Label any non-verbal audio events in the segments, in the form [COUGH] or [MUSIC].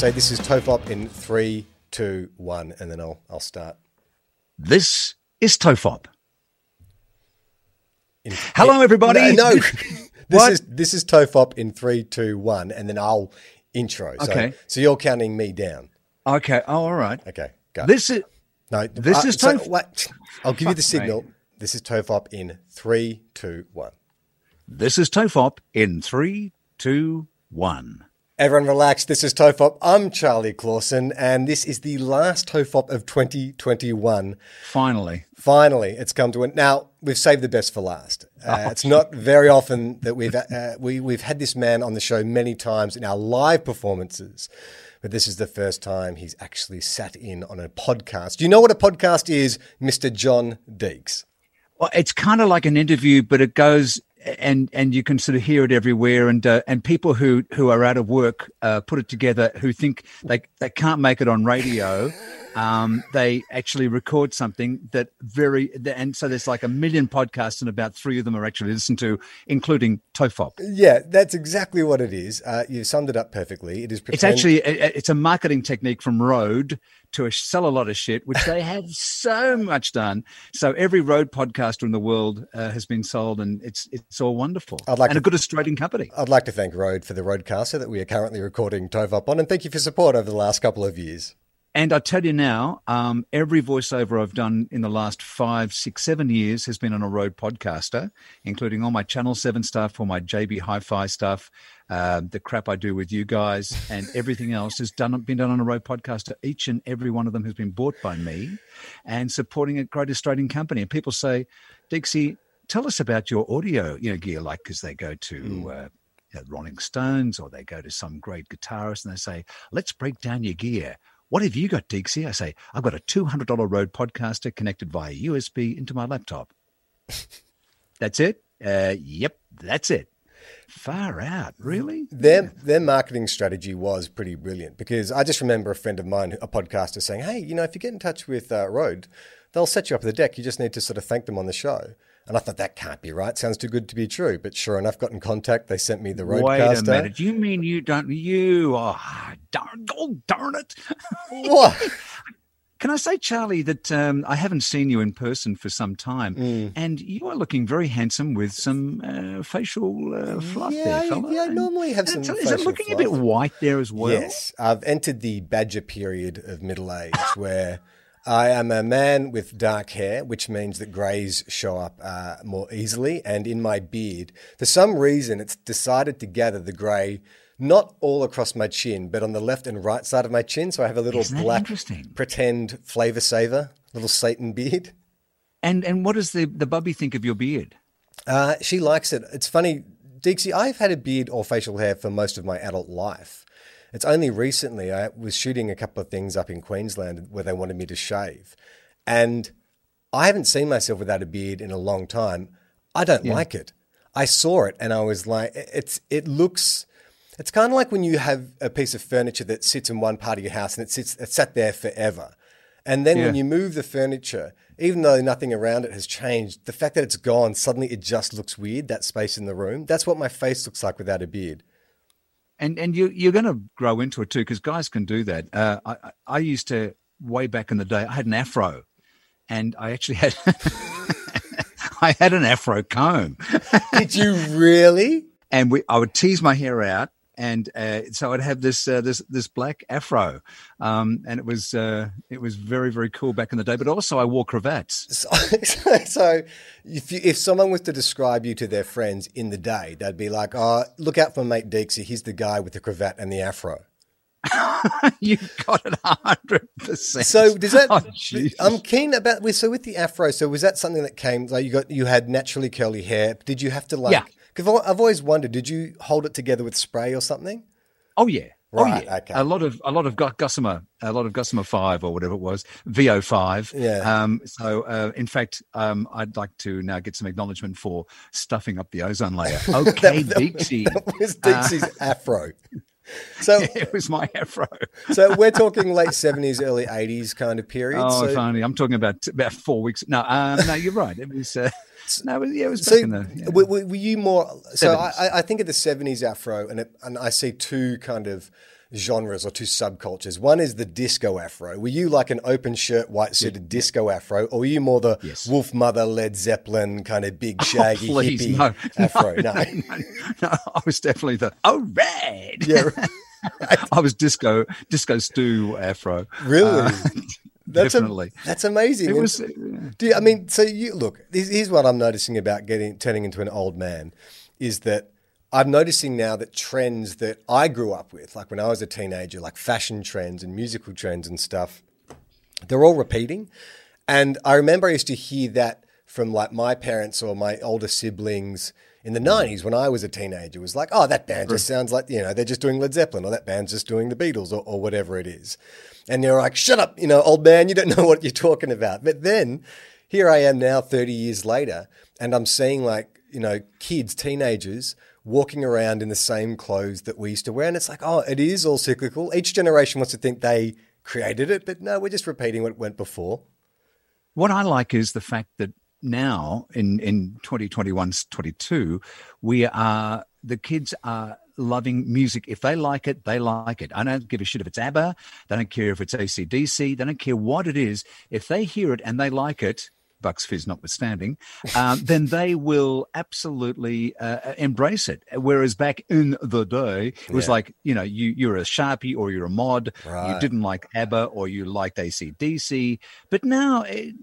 Say this is Tofop in three, two, one, and then I'll I'll start. This is Tofop. In, Hello, everybody. No, no. [LAUGHS] this What? is this is Tofop in three, two, one, and then I'll intro. So, Okay. So you're counting me down. Okay. Oh, all right. Okay. Go. This is no. this uh, is so, wait, I'll give you the signal. This is Tofop in three, two, one. this is Tofop in three, two, one. Everyone relax. This is Tofop. I'm Charlie Clausen, and this is the last Tofop of 2021. Finally, Finally, it's come to an. Now we've saved the best for last. Uh, it's not very often that we've uh, we we've had this man on the show many times in our live performances, but this is the first time he's actually sat in on a podcast. Do you know what a podcast is, Mister John Deeks? well, it's kind of like an interview, but it goes and and you can sort of hear it everywhere. And uh, and people who who are out of work uh, put it together who think they they can't make it on radio. Um, they actually record something that very, and so there's like a million podcasts, and about three of them are actually listened to, including Tofop. Yeah, that's exactly what it is. Uh, you summed it up perfectly. It is. It's actually it's a marketing technique from Rode to sell a lot of shit, which they have [LAUGHS] so much done. So every Rode podcaster in the world uh, has been sold, and it's it's all wonderful. I'd like and to- a good Australian company. I'd like to thank Rode for the RodeCaster that we are currently recording Tofop on, and thank you for support over the last couple of years. And I tell you now, um, every voiceover I've done in the last five, six, seven years has been on a Rode podcaster, including all my Channel Seven stuff, all my JB Hi-Fi stuff, uh, the crap I do with you guys, and everything else has done been done on a Rode podcaster. Each and every one of them has been bought by me, and supporting a great Australian company. And people say, Dixie, tell us about your audio, you know, gear, like because they go to. Uh, you know, Rolling Stones, or they go to some great guitarist and they say, "Let's break down your gear." What have you got, Dixie? I say, I've got a two hundred dollar Rode Podcaster connected via USB into my laptop. [LAUGHS] that's it. Uh, yep, that's it. Far out, really? Their their marketing strategy was pretty brilliant because I just remember a friend of mine, a podcaster, saying, "Hey, you know, if you get in touch with uh, Rode, they'll set you up at the deck. You just need to sort of thank them on the show." And I thought that can't be right. Sounds too good to be true. But sure enough, got in contact. They sent me the RodeCaster. Wait a minute. You mean you don't? You? Oh, darn! Oh, darn it! [LAUGHS] What? Can I say, Charlie, that um, I haven't seen you in person for some time, Mm. and you are looking very handsome with some uh, facial uh, fluff Yeah, there, I- fella. yeah, I normally have and some Is it looking a bit white there as well? Yes, I've entered the badger period of middle age [LAUGHS] where I am a man with dark hair, which means that greys show up uh, more easily. And in my beard, for some reason, it's decided to gather the grey not all across my chin, but on the left and right side of my chin. So I have a little black pretend flavor saver, little Satan beard. And and what does the the bubby think of your beard? Uh, she likes it. It's funny, Dixie. I've had a beard or facial hair for most of my adult life. It's only recently I was shooting a couple of things up in Queensland where they wanted me to shave, and I haven't seen myself without a beard in a long time. I don't like it. I saw it and I was like, it's it looks. It's kind of like when you have a piece of furniture that sits in one part of your house and it sits it's sat there forever. And then when you move the furniture, even though nothing around it has changed, the fact that it's gone, suddenly it just looks weird, that space in the room. That's what my face looks like without a beard. And and you you're going to grow into it too because guys can do that. Uh, I I- I used to way back in the day. I had an afro, and I actually had [LAUGHS] I had an afro comb, Did you really? and we I would tease my hair out. And uh, so I'd have this uh, this this black afro, um, and it was uh, it was very very cool back in the day. But also I wore cravats. [LAUGHS] So, so if, you, if someone was to describe you to their friends in the day, they'd be like, oh, look out for mate Deeksy. He's the guy with the cravat and the afro. [LAUGHS] you got it hundred percent. So does that? Oh, I'm keen about so with the afro. So was that something that came like you got you had naturally curly hair? Did you have to like? Yeah. Because I've always wondered, did you hold it together with spray or something? Oh yeah. Right, oh, yeah. okay. A lot of a lot of Gossamer, a lot of Gossamer five or whatever it was, VO five. Yeah. Um, so uh, in fact, um, I'd like to now get some acknowledgement for stuffing up the ozone layer. [LAUGHS] Okay, Dixie. That was Dixie's afro. So [LAUGHS] it was my afro. [LAUGHS] so we're talking late seventies, early eighties kind of period. Oh, so, funny. I'm talking about about four weeks. No, um, no, you're right. It was. Uh, no, it was, yeah, it was So the. yeah. were, were you more? So I, I think of the seventies afro, and it, and I see two kind of genres or two subcultures. One is the disco afro. Were you like an open shirt, white suited disco afro, or were you more the Yes. Wolfmother, Led Zeppelin kind of big [LAUGHS] Oh, shaggy please, hippie [LAUGHS] no, afro? no, no, no, no. I was definitely the oh red. Yeah, [LAUGHS] I was disco disco stew afro. really. Uh, That's a- definitely. that's amazing. it And- was. uh, you, I mean, so you look. Here's what I'm noticing about getting turning into an old man, is that I'm noticing now that trends that I grew up with, like when I was a teenager, like fashion trends and musical trends and stuff, they're all repeating. And I remember I used to hear that from like my parents or my older siblings in the 90s when I was a teenager. It was like, oh, that band just sounds like, you know, they're just doing Led Zeppelin or that band's just doing the Beatles or, or whatever it is. And they're like, shut up, you know, old man, you don't know [LAUGHS] what you're talking about. But then here I am now 30 years later and I'm seeing like, you know, kids, teenagers walking around in the same clothes that we used to wear. And it's like, oh, it is all cyclical. Each generation wants to think they created it, but no, we're just repeating what went before. What I like is the fact that now in in 2021 22 we are the kids are loving music if they like it they like it i don't give a shit if it's abba they don't care if it's acdc they don't care what it is if they hear it and they like it Bucks Fizz notwithstanding, um, [LAUGHS] then they will absolutely uh, embrace it. Whereas back in the day, it was Yeah. like, you know, you, you're a Sharpie or you're a mod, Right. you didn't like ABBA or you liked ACDC. But now, it,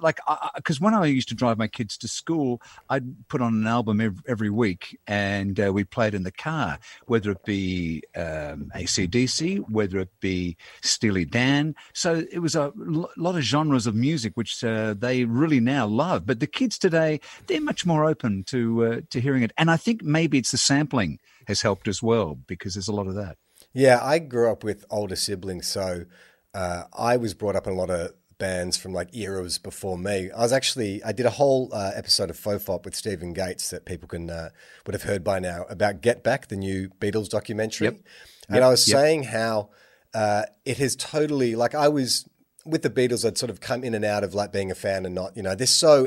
like, because when I used to drive my kids to school, I'd put on an album every, every week and uh, we played in the car, whether it be um, ACDC, whether it be Steely Dan. So it was a l- lot of genres of music which uh, they really now love. But the kids today, they're much more open to uh, to hearing it. And I think maybe it's the sampling has helped as well because there's a lot of that. Yeah, I grew up with older siblings, so uh, I was brought up in a lot of bands from like eras before me. I was actually I did a whole uh, episode of Tofop with Stephen Gates that people can uh, would have heard by now about Get Back, the new Beatles documentary, Yep. and Yep, I was yep. saying how uh, it has totally like I was with the Beatles. I'd sort of come in and out of like being a fan and not. You know, they're so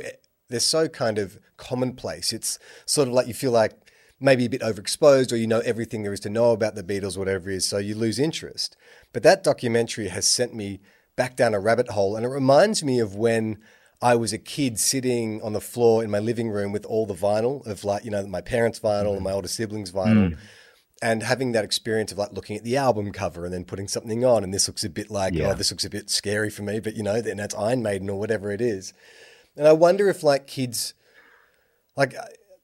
they're so kind of commonplace. It's sort of like you feel like maybe a bit overexposed or you know everything there is to know about the Beatles, whatever it is, so you lose interest. But that documentary has sent me back down a rabbit hole and it reminds me of when I was a kid sitting on the floor in my living room with all the vinyl of like, you know, my parents' vinyl and my older siblings' vinyl. Mm. And having that experience of like looking at the album cover and then putting something on, and this looks a bit like, oh, Yeah. oh, this looks a bit scary for me, but you know, then that's Iron Maiden or whatever it is. And I wonder if like kids, like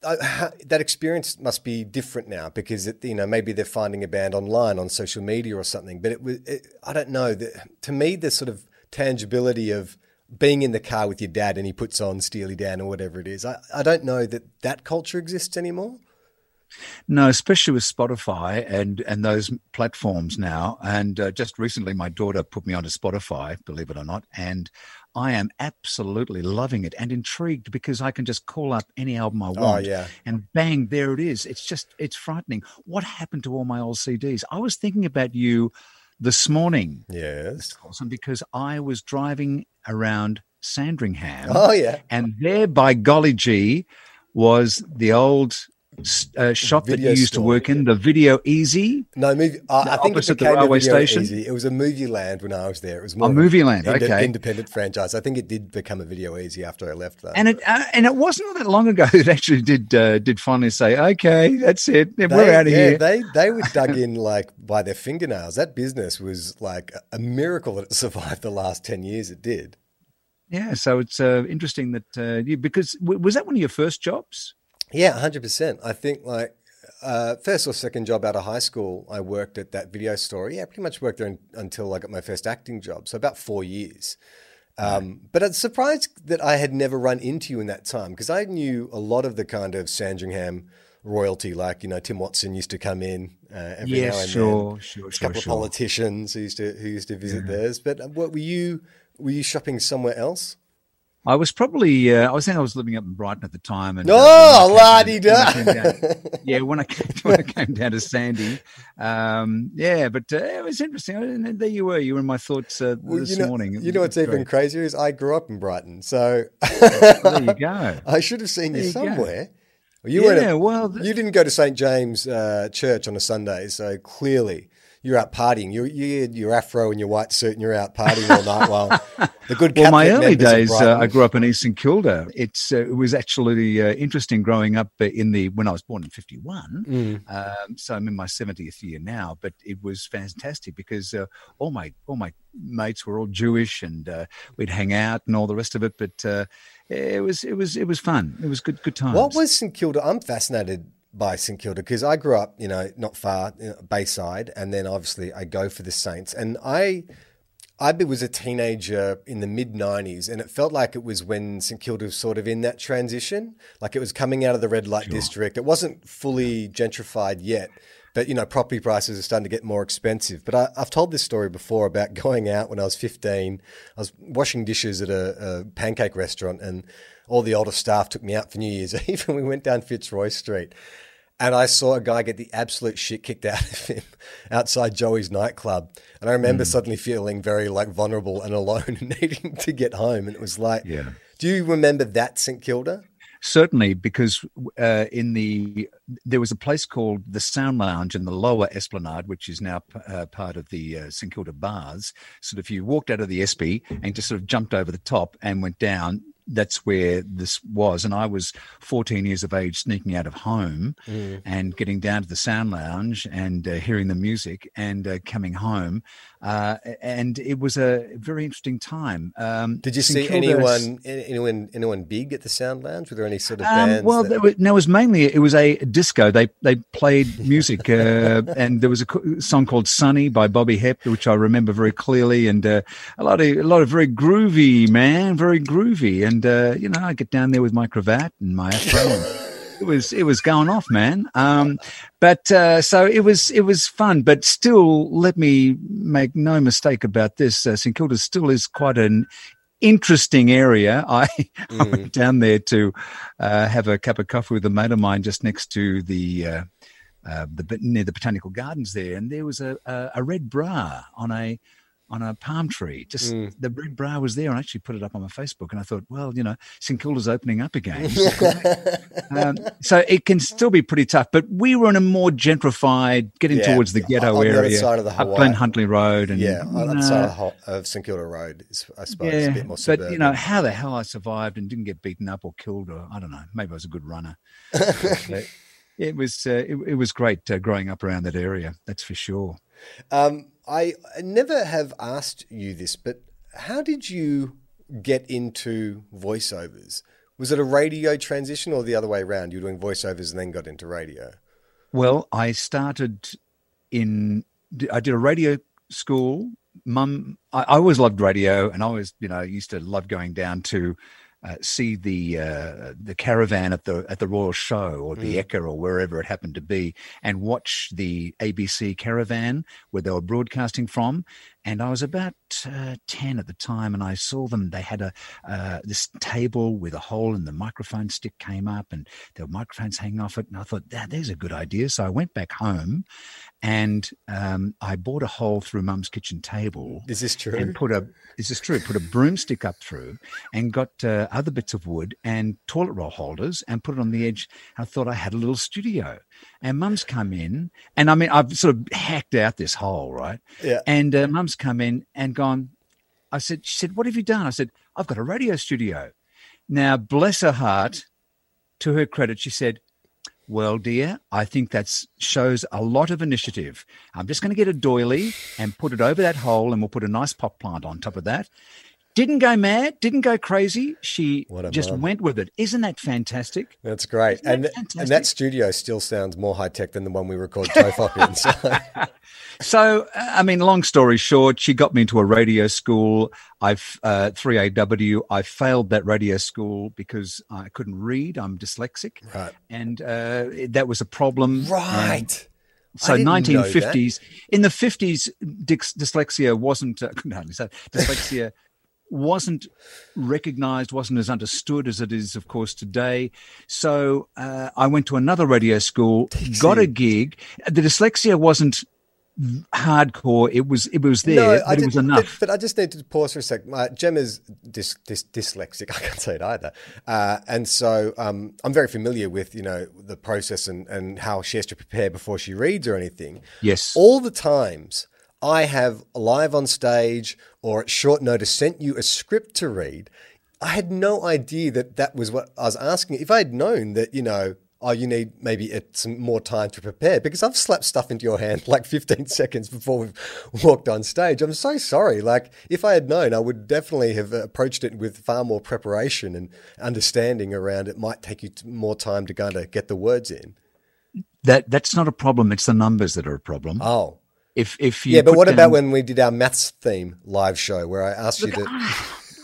[LAUGHS] That experience must be different now because it, you know maybe they're finding a band online on social media or something. But it was it, I don't know. The, to me, the sort of tangibility of being in the car with your dad and he puts on Steely Dan or whatever it is. I, I don't know that that culture exists anymore. No, especially with Spotify and and those platforms now. And uh, just recently, my daughter put me onto Spotify, believe it or not, and I am absolutely loving it and intrigued because I can just call up any album I oh, want, yeah. and bang, there it is. It's just it's frightening. What happened to all my old CDs? I was thinking about you this morning, Yes. Clausen, because I was driving around Sandringham Oh yeah. and there by golly gee was the old uh, shop that you used to store. work in the video easy No movie. I I think it opposite the became a railway Video station? Easy. It was a movie land when I was there. It was more a Movie Land, inde- okay. independent franchise. I think it did become a Video Easy after I left though. and it uh, and it wasn't all that long ago [LAUGHS] that actually did uh, did finally say okay that's it we're They- out of yeah, here They they were [LAUGHS] dug in like by their fingernails. That business was like a- a miracle that it [LAUGHS] survived the last ten years. It did. yeah so it's uh, interesting that uh, you because w- was that one of your first jobs Yeah, hundred percent. I think like uh, first or second job out of high school, I worked at that video store. Yeah, pretty much worked there in, until I got my first acting job. So about four years. Um, but I'm surprised that I had never run into you in that time because I knew a lot of the kind of Sandringham royalty, like you know Tim Watson used to come in uh, every yes, now and sure, then. sure, a sure, couple sure. of politicians who used to who used to visit theirs. But uh, what were you were you shopping somewhere else? I was probably, uh, I was saying I was living up in Brighton at the time. And, Oh, la-di-da. when I came down- yeah, when I, came, [LAUGHS] when I came down to Sandy. Um, yeah, but uh, it was interesting. And there you were. You were in my thoughts uh, Well, this you know, morning. You know what's even crazier is I grew up in Brighton, so There you go. [LAUGHS] I should have seen you, you somewhere. Well, you yeah, well, th- you didn't go to St James uh, Church on a Sunday, so clearly you're out partying. You you had your afro and your white suit, and you're out partying all night while [LAUGHS] the good. Captain. Well, my early days, uh, I grew up in East St Kilda. It's uh, it was actually uh, interesting growing up uh, in the when I was born in '51. Mm. Um, so I'm in my 70th year now, but it was fantastic because uh, all my all my mates were all Jewish, and uh, we'd hang out and all the rest of it. But uh, it was it was it was fun. It was good good times. What was St Kilda? I'm fascinated by St Kilda because I grew up, you know, not far, you know, Bayside, and then obviously I go for the Saints, and I. I was a teenager in the mid 90s, and it felt like it was when St Kilda was sort of in that transition. Like it was coming out of the red light district. It wasn't fully gentrified yet, but you know, property prices are starting to get more expensive. But I, I've told this story before about [LAUGHS] going out when I was 15. I was washing dishes at a, a pancake restaurant, and all the older staff took me out for New Year's [LAUGHS] Eve, and we went down Fitzroy Street. And I saw a guy get the absolute shit kicked out [LAUGHS] of him outside Joey's nightclub. And I remember suddenly feeling very like vulnerable and alone [LAUGHS] and needing to get home. And it was like, Yeah. do you remember that St Kilda? Certainly, because uh, in the there was a place called the Sound Lounge in the Lower Esplanade, which is now uh, part of the uh, St Kilda Baths. So if you walked out of the Espy and just sort of jumped over the top and went down, that's where this was. And I was 14 years of age, sneaking out of home and getting down to the Sound Lounge and uh, hearing the music and uh, coming home. Uh, and it was a very interesting time. Um, Did you see anyone, anyone, anyone big at the Sound Lounge? Were there any sort of um, bands? well, that- there was, no, it was mainly it was a disco. They they played music, uh, [LAUGHS] and there was a song called "Sunny" by Bobby Hebb, which I remember very clearly, and uh, a lot of a lot of very groovy, man, very groovy. And uh, you know, I get down there with my cravat and my afro. [LAUGHS] it was it was going off, man. Um, but uh, so it was it was fun. But still, let me make no mistake about this. Uh, St Kilda still is quite an interesting area. I, [LAUGHS] I went down there to uh, have a cup of coffee with a mate of mine just next to the. Uh, uh, the near the botanical gardens there, and there was a, a, a red bra on a on a palm tree. Just the red bra was there, and I actually put it up on my Facebook. And I thought, well, you know, St Kilda's opening up again, [LAUGHS] um, so it can still be pretty tough. But we were in a more gentrified, getting Yeah, towards the ghetto on the other area, side of the up Glen Huntly Road, and yeah, on the uh, side of, Ho- of St Kilda Road, I suppose, a bit more but you know how the hell I survived and didn't get beaten up or killed, or I don't know. Maybe I was a good runner. [LAUGHS] It was uh, it, it was great uh, growing up around that area. That's for sure. Um, I never have asked you this, but how did you get into voiceovers? Was it a radio transition or the other way around? You were doing voiceovers and then got into radio. Well, I started in. I did a radio school. Mum, I, I always loved radio, and I always, you know, used to love going down to uh, see the uh, the caravan at the at the Royal Show or the Ekka or wherever it happened to be, and watch the ABC caravan where they were broadcasting from. And I was about uh, ten at the time, and I saw them. They had a uh, this table with a hole, and the microphone stick came up, and there were microphones hanging off it. And I thought, that there's a good idea. So I went back home, and um, I bought a hole through Mum's kitchen table Is this true? and put a is this true put a broomstick up through and got uh, other bits of wood and toilet roll holders and put it on the edge i thought i had a little studio and mum's come in and i mean i've sort of hacked out this hole right Yeah. and uh, mum's come in and gone i said she said what have you done i said i've got a radio studio now bless her heart to her credit she said well, dear, I think that shows a lot of initiative. I'm just going to get a doily and put it over that hole, and we'll put a nice pot plant on top of that. Didn't go mad, didn't go crazy. She just mum. went with it. Isn't that fantastic? That's great. That And and that studio still sounds more high tech than the one we record Tofop [LAUGHS] in. So [LAUGHS] So, I mean, long story short, she got me into a radio school. I've uh, 3AW. I failed that radio school because I couldn't read. I'm dyslexic, Right. and uh, that was a problem. And Right. so didn't know 1950s. In the 50s, dys- dyslexia wasn't. [LAUGHS] Uh, couldn't hardly say dyslexia. Wasn't recognized, wasn't as understood as it is, of course, today. So uh, I went to another radio school, got a gig. The dyslexia wasn't hardcore. It was it was there, but it was enough. But, but I just need to pause for a sec. My, is dys, dys, dyslexic. [LAUGHS] I can't say it either. Uh, and so um, I'm very familiar with, you know, the process and, and how she has to prepare before she reads or anything. yes. All the times I have live on stage or at short notice sent you a script to read, I had no idea that that was what I was asking. If I had known that, you know, oh, you need maybe some more time to prepare because I've slapped stuff into your hand [LAUGHS] like 15 seconds before we've walked on stage. I'm so sorry. Like, if I had known, I would definitely have approached it with far more preparation and understanding around it might take you more time to kind of get the words in. that that's not a problem. It's the numbers that are a problem. Oh. If if you Yeah, but what about when we did our maths theme live show where I asked you to.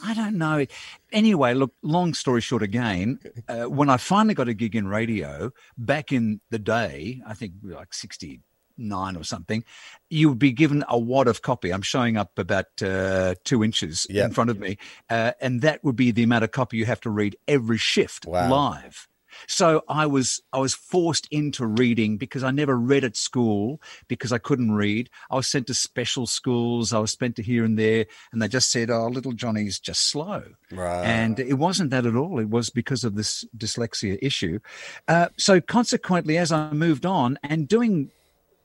I don't know. Anyway, look, long story short again, uh, when I finally got a gig in radio back in the day, I think like 69 or something, you would be given a wad of copy. I'm showing up about uh, two inches Yeah. in front of me. Uh, and that would be the amount of copy you have to read every shift Wow. live. So I was I was forced into reading because I never read at school because I couldn't read. I was sent to special schools. I was sent to here and there, and they just said, "Oh, little Johnny's just slow." Right. And it wasn't that at all. It was because of this dyslexia issue. Uh, so consequently, as I moved on and doing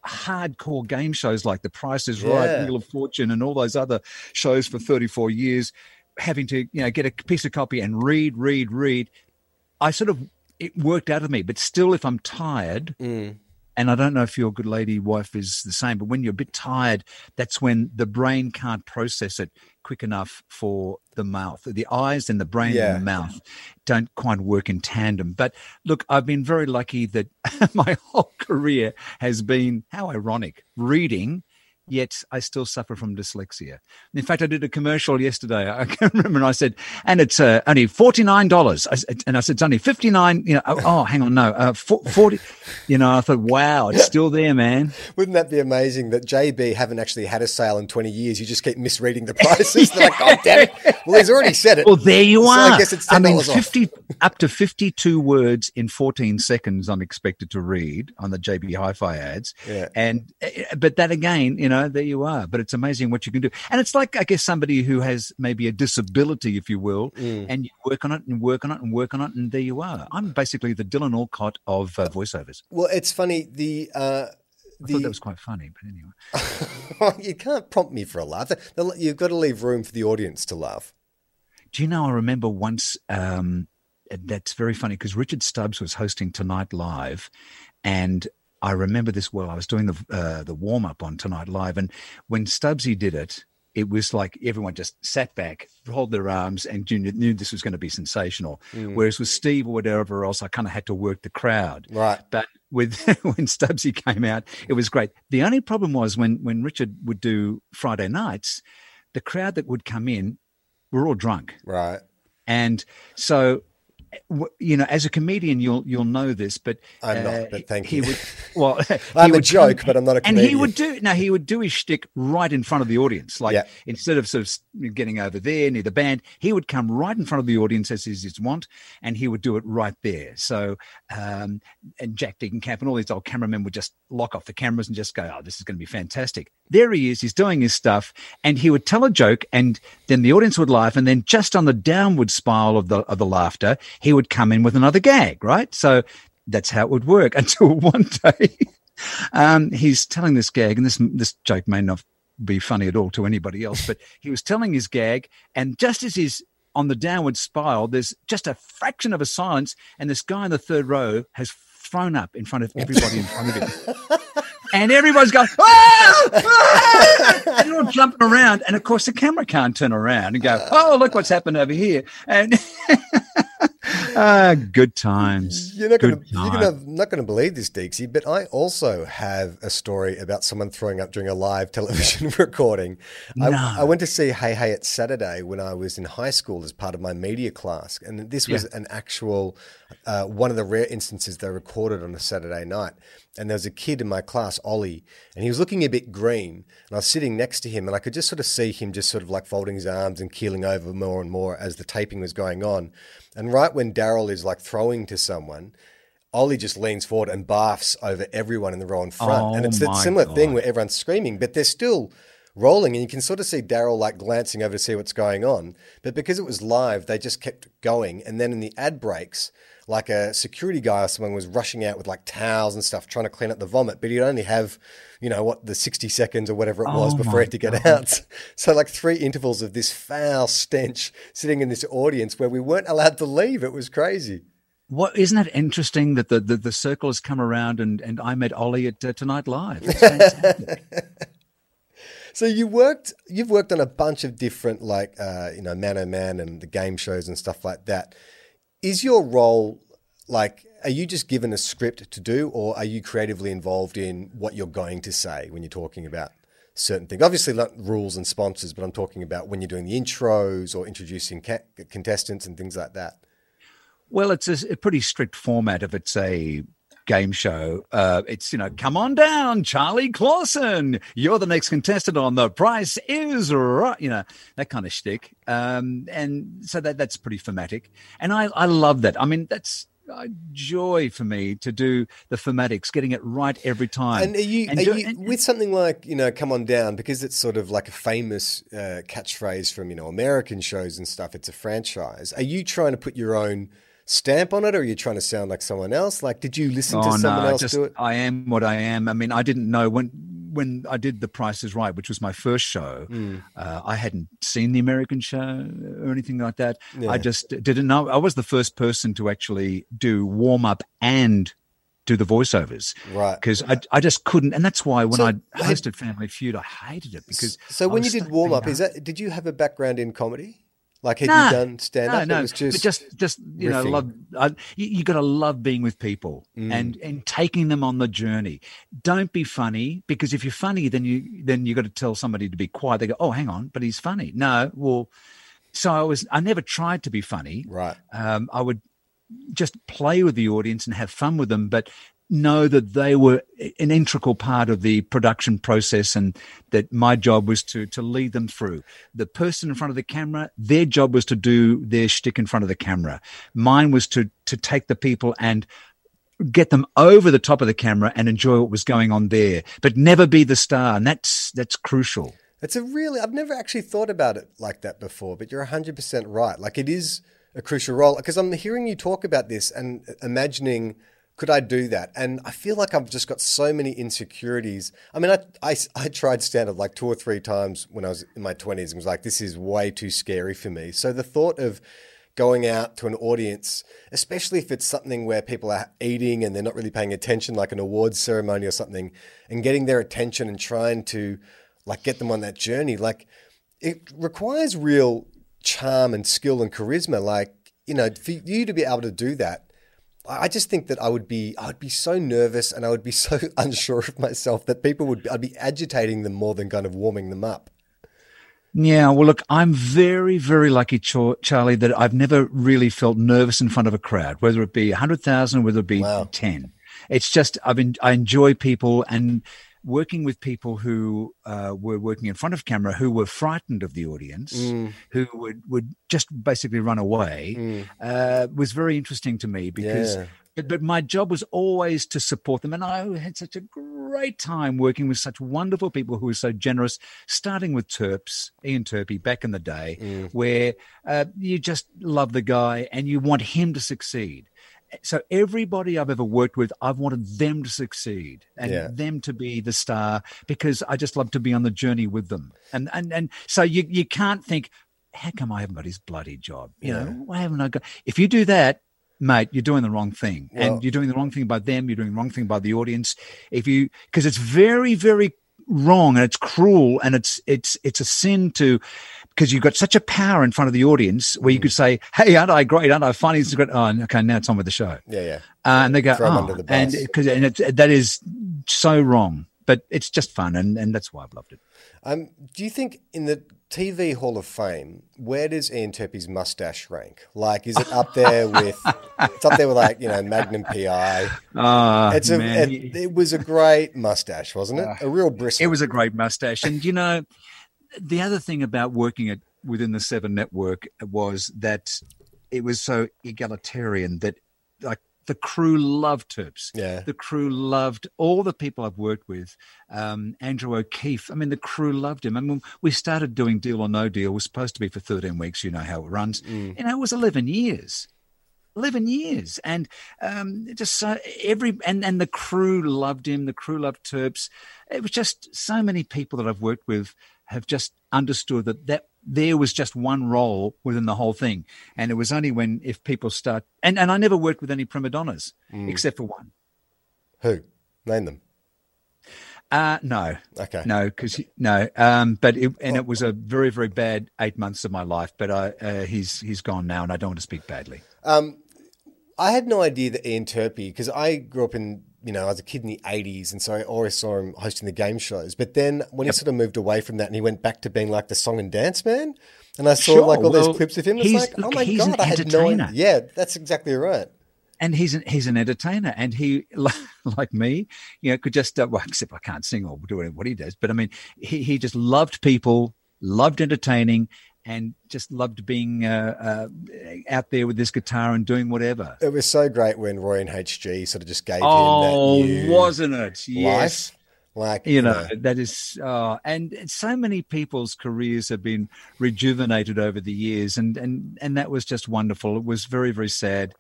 hardcore game shows like The Price is Right, Yeah. Wheel of Fortune, and all those other shows for 34 years, having to you know get a piece of copy and read, read, read, I sort of it worked out of me. But still, if I'm tired, Mm. and I don't know if your good lady wife is the same, but when you're a bit tired, that's when the brain can't process it quick enough for the mouth. The eyes and the brain Yeah. and the mouth don't quite work in tandem. But look, I've been very lucky that [LAUGHS] my whole career has been, how ironic, reading. Yet I still suffer from dyslexia. In fact, I did a commercial yesterday. I can [LAUGHS] remember, and I said, "And it's uh, only forty nine dollars." And I said, "It's only fifty nine. You know, oh, oh, hang on, no, uh, forty. You know, I thought, wow, it's still there, man. Wouldn't that be amazing that JB haven't actually had a sale in 20 years? You just keep misreading the prices. They're like, God damn it. Well, he's already said it. Well, there you So are. I guess it's $10 mean, off. fifty up to fifty-two words in fourteen seconds. I'm expected to read on the JB Hi-Fi ads. Yeah. And uh, but that again, you know, there you are. But it's amazing what you can do. And it's like I guess somebody who has maybe a disability, if you will, Mm. and you work on it and work on it and work on it, and there you are. I'm basically the Dylan Alcott of uh, voiceovers. Well, it's funny. The. Uh, I thought that was quite funny, but anyway. [LAUGHS] you can't prompt me for a laugh. You've got to leave room for the audience to laugh. Do you know? I remember once. Um, that's very funny because Richard Stubbs was hosting Tonight Live, and I remember this well. I was doing the uh, the warm up on Tonight Live, and when Stubbsy did it, it was like everyone just sat back, rolled their arms, and you knew this was going to be sensational. Whereas with Steve or whatever else, I kind of had to work the crowd. Right. But with [LAUGHS] when Stubbsy came out, it was great. The only problem was when when Richard would do Friday nights, the crowd that would come in were all drunk. Right. And so, you know, as a comedian, you'll you'll know this, but uh, I'm not, but thank he you. Would, well, [LAUGHS] [LAUGHS] he I'm a would joke, but I'm not a And he would do now. he would do his shtick right in front of the audience. Like Yeah. instead of sort of getting over there near the band, he would come right in front of the audience as is his wont, and he would do it right there. So, um, and Jack Deaconkamp and all these old cameramen would just lock off the cameras and just go, "Oh, this is going to be fantastic." There he is. He's doing his stuff, and he would tell a joke, and then the audience would laugh, and then just on the downward spiral of the of the laughter, he would come in with another gag. Right. So that's how it would work [LAUGHS] until one day um, he's telling this gag, and this this joke may not be funny at all to anybody else, but [LAUGHS] he was telling his gag, and just as he's on the downward spiral, there's just a fraction of a silence, and this guy in the third row has thrown up in front of everybody in front of him. [LAUGHS] and everyone's going, ah! ah! and you're all jumping around. And of course, the camera can't turn around and go, oh, look what's happened over here. And ah, good times. You're not going to you're gonna, not going to believe this, Deeksy, but I also have a story about someone throwing up during a live television [LAUGHS] recording. I, No. I went to see Hey Hey It's Saturday when I was in high school as part of my media class, and this was an actual uh, one of the rare instances they recorded on a Saturday night. And there was a kid in my class, Ollie, and he was looking a bit green. And I was sitting next to him, and I could just sort of see him just sort of like folding his arms and keeling over more and more as the taping was going on. And right when Daryl is like throwing to someone, Ollie just leans forward and barfs over everyone in the row in front. and Oh it's that my similar thing where everyone's screaming, but they're still rolling. And you can sort of see Daryl like glancing over to see what's going on. But because it was live, they just kept going. And then in the ad breaks, like a security guy or someone was rushing out with like towels and stuff trying to clean up the vomit, but he'd only have, you know, what, the 60 seconds or whatever it was Oh before my he had to get out. [LAUGHS] So, like three intervals of this foul stench sitting in this audience where we weren't allowed to leave. It was crazy. What isn't that interesting that the, the, the circle has come around and, and I met Ollie at uh, Tonight Live. It's fantastic. [LAUGHS] So you worked, you've worked on a bunch of different, like uh, you know, Man O Man and the game shows and stuff like that. Is your role like, are you just given a script to do, or are you creatively involved in what you're going to say when you're talking about certain things? Obviously, not rules and sponsors, but I'm talking about when you're doing the intros or introducing ca- contestants and things like that. Well, it's a, a pretty strict format if it's a game show. Uh, it's, you know, come on down, Charlie Clausen. You're the next contestant on The Price is Right. You know, that kind of shtick. Um, and so that that's pretty thematic. And I, I love that. I mean, that's a joy for me to do the thematics, getting it right every time. And are you, And are do- you and- with something like you know, come on down because it's sort of like a famous uh, catchphrase from you know American shows and stuff. It's a franchise. Are you trying to put your own stamp on it, or are you trying to sound like someone else? Like, did you listen to someone else just, do it? I am what I am. I mean, I didn't know when when I did The Price is Right, which was my first show. Hmm. Uh, I hadn't seen the American show or anything like that. I just didn't know. I was the first person to actually do warm up and do the voiceovers. Right. Because I, I just couldn't. And that's why when So, I hosted Family Feud, I hated it because. So when you did warm up, is that did you have a background in comedy? Like had No, you done stand up? No, no, just, but just just you know, riffing. Mm. love. You, you got to love being with people and and taking them on the journey. Don't be funny because if you're funny, then you then you got to tell somebody to be quiet. They go, oh, hang on, but he's funny. No, well, so I was. I never tried to be funny. right. Um, I would just play with the audience and have fun with them, but know that they were an integral part of the production process and that my job was to to lead them through. The person in front of the camera, their job was to do their shtick in front of the camera. Mine was to to take the people and get them over the top of the camera and enjoy what was going on there, but never be the star. And that's that's crucial. It's a really, I've never actually thought about it like that before, but you're 100% right. Like it is a crucial role because I'm hearing you talk about this and imagining, could I do that? And I feel like I've just got so many insecurities. I mean, I, I, I tried stand up like two or three times when I was in my 20s and was like, this is way too scary for me. So the thought of, going out to an audience, especially if it's something where people are eating and they're not really paying attention, like an awards ceremony or something, and getting their attention and trying to like get them on that journey, like it requires real charm and skill and charisma. Like, you know, for you to be able to do that, I just think that I would be I would be so nervous and I would be [LAUGHS] so unsure of myself that people would I'd be agitating them more than kind of warming them up. Yeah, well, look, I'm very, very lucky, Charlie, that I've never really felt nervous in front of a crowd, whether it be 100,000, whether it be Wow. 10. It's just, I've been, I enjoy people and working with people who uh, were working in front of camera who were frightened of the audience, who would, would just basically run away, uh, was very interesting to me because. Yeah. But, but my job was always to support them. And I had such a great time working with such wonderful people who were so generous, starting with Terps, Ian Turpie back in the day, where uh, you just love the guy and you want him to succeed. So everybody I've ever worked with, I've wanted them to succeed and Yeah. them to be the star because I just love to be on the journey with them. And and and so you you can't think, how come I haven't got his bloody job? You know, why haven't I got? If you do that, mate, you're doing the wrong thing. Well- and you're doing the wrong thing by them. You're doing the wrong thing by the audience. If you, because it's very, very wrong and it's cruel and it's, it's, it's a sin to, because you've got such a power in front of the audience where you could say, Hey, aren't I great? Aren't I funny? It's great. Oh, okay. Now it's on with the show. Yeah, yeah. Uh, and they go, Throw oh, under the and because and it, that is so wrong, but it's just fun, and, and that's why I've loved it. Um, do you think in the TV Hall of Fame, where does Ian Turpie's mustache rank? Like, is it up there [LAUGHS] with? it's up there with like you know Magnum PI. Ah, It's a. It, it was a great mustache, wasn't it? A real bristle. it was a great mustache, and you know, the other thing about working at within the Seven Network was that it was so egalitarian that like the crew loved Terps. Yeah. The crew loved all the people I've worked with. Um, Andrew O'Keefe. I mean, the crew loved him. I mean, we started doing Deal or No Deal. It was supposed to be for 13 weeks. You know how it runs. You know, it was 11 years. 11 years and um, just so every and and the crew loved him the crew loved terps it was just so many people that i've worked with have just understood that that there was just one role within the whole thing and it was only when if people start and and i never worked with any prima donnas except for one Who? Name them. uh no Okay. no because no um but it, and it was a very very bad eight months of my life but i uh, he's he's gone now and i don't want to speak badly Um, I had no idea that Ian Turpie, because I grew up in, you know, I was a kid in the 80s, and so I always saw him hosting the game shows. But then when he sort of moved away from that and he went back to being like the song and dance man, and I saw Sure, like all well, those clips of him, it's like, oh my he's an God, I had no idea. Yeah, that's exactly right. and he's an he's an entertainer, and he [LAUGHS] like me, you know, could just uh, well, except I can't sing or do what he does, but I mean, he he just loved people, loved entertaining, and just loved being uh, uh, out there with this guitar and doing whatever. It was so great when Roy and HG sort of just gave Oh, him that new wasn't it? Yes. life. Like, You know, that is, uh, and so many people's careers have been rejuvenated over the years, and and and that was just wonderful. It was very very sad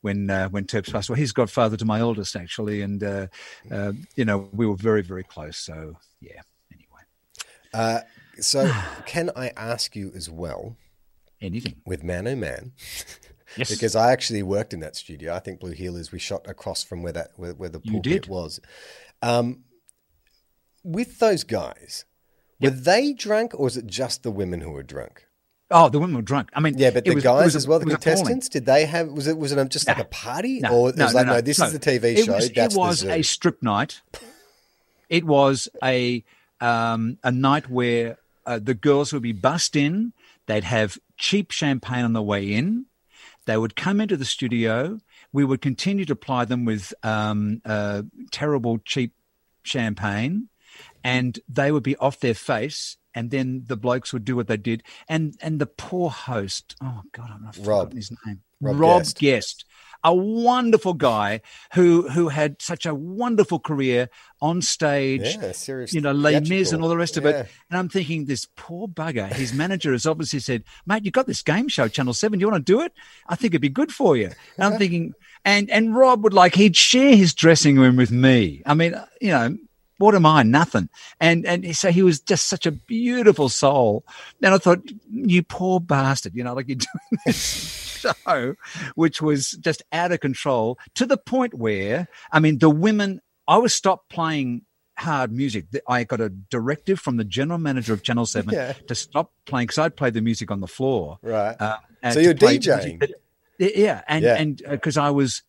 when uh, when Terps passed away. He's godfather to my oldest actually, and uh, uh, you know we were very very close. So yeah. Anyway, Uh, so [SIGHS] can I ask you as well, anything. with Man Oh Man, [LAUGHS] Yes. because I actually worked in that studio. I think Blue Heelers. We shot across from where that where, where the pulpit was. Um, with those guys, were they drunk or was it just the women who were drunk? oh, the women were drunk. I mean, Yeah, but the was- guys as well, the contestants, did they have? Was it was it just like a party, No, or it no, was no, like no, this is the TV It show. was, it was a strip night. It was a um, a night where uh, the girls would be bussed in. They'd have cheap champagne on the way in. They would come into the studio. We would continue to ply them with um, uh, terrible cheap champagne, and they would be off their face. And then the blokes would do what they did, and and the poor host, oh god, I'm not Rob. forgotten his name, Rob Rob Guest. Guest, a wonderful guy who who had such a wonderful career on stage. Yeah, serious You know, Les Mis and all the rest of Yeah. it. And I'm thinking, this poor bugger, his manager has obviously said, mate, you've got this game show, Channel 7. Do you want to do it? I think it'd be good for you. And I'm [LAUGHS] thinking, and and Rob would like, he'd share his dressing room with me. I mean, you know, what am I? Nothing. And and so he was just such a beautiful soul. And I thought, you poor bastard, you know, like you're doing this [LAUGHS] show, which was just out of control to the point where, I mean, the women, I was stopped playing hard music. I got a directive from the general manager of Channel 7 Yeah. to stop playing because I'd play the music on the floor. Right. Uh, So you're DJing? music yeah, and Yeah. and because I was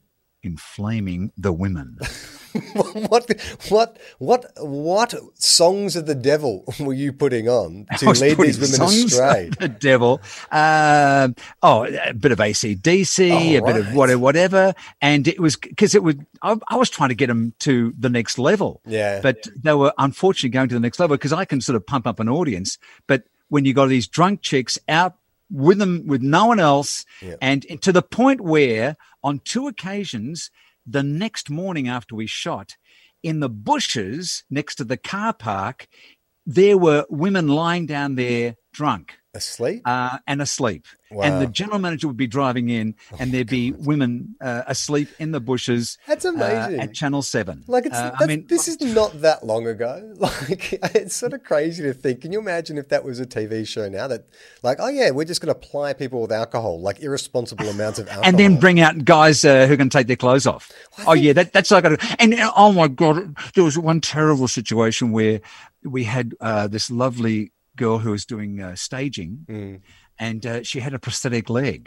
inflaming the women. [LAUGHS] [LAUGHS] what what what what songs of the devil [LAUGHS] were you putting on to lead these women astray? The devil. Um oh, a bit of ACDC, Oh, a bit of whatever, whatever. And it was because it was I, I was trying to get them to the next level. Yeah. But they were unfortunately going to the next level because I can sort of pump up an audience. But when you got these drunk chicks out with them, with no one else, Yeah. and to the point where on two occasions, the next morning after we shot, in the bushes next to the car park, there were women lying down there drunk. Asleep? uh, and asleep. Wow. And the general manager would be driving in, and there'd be women uh, asleep in the bushes. That's uh, amazing. at Channel Seven. Like it's, Uh, I mean, this is [LAUGHS] not that long ago. [LAUGHS] Like it's sort of crazy to think. Can you imagine if that was a TV show now? That like, oh yeah, we're just going to ply people with alcohol, like irresponsible [LAUGHS] amounts of alcohol, and then bring out guys uh, who can take their clothes off. oh yeah, that, that's like a, and uh, oh my god, there was one terrible situation where we had uh, this lovely girl who was doing uh, staging, Mm. and uh, she had a prosthetic leg,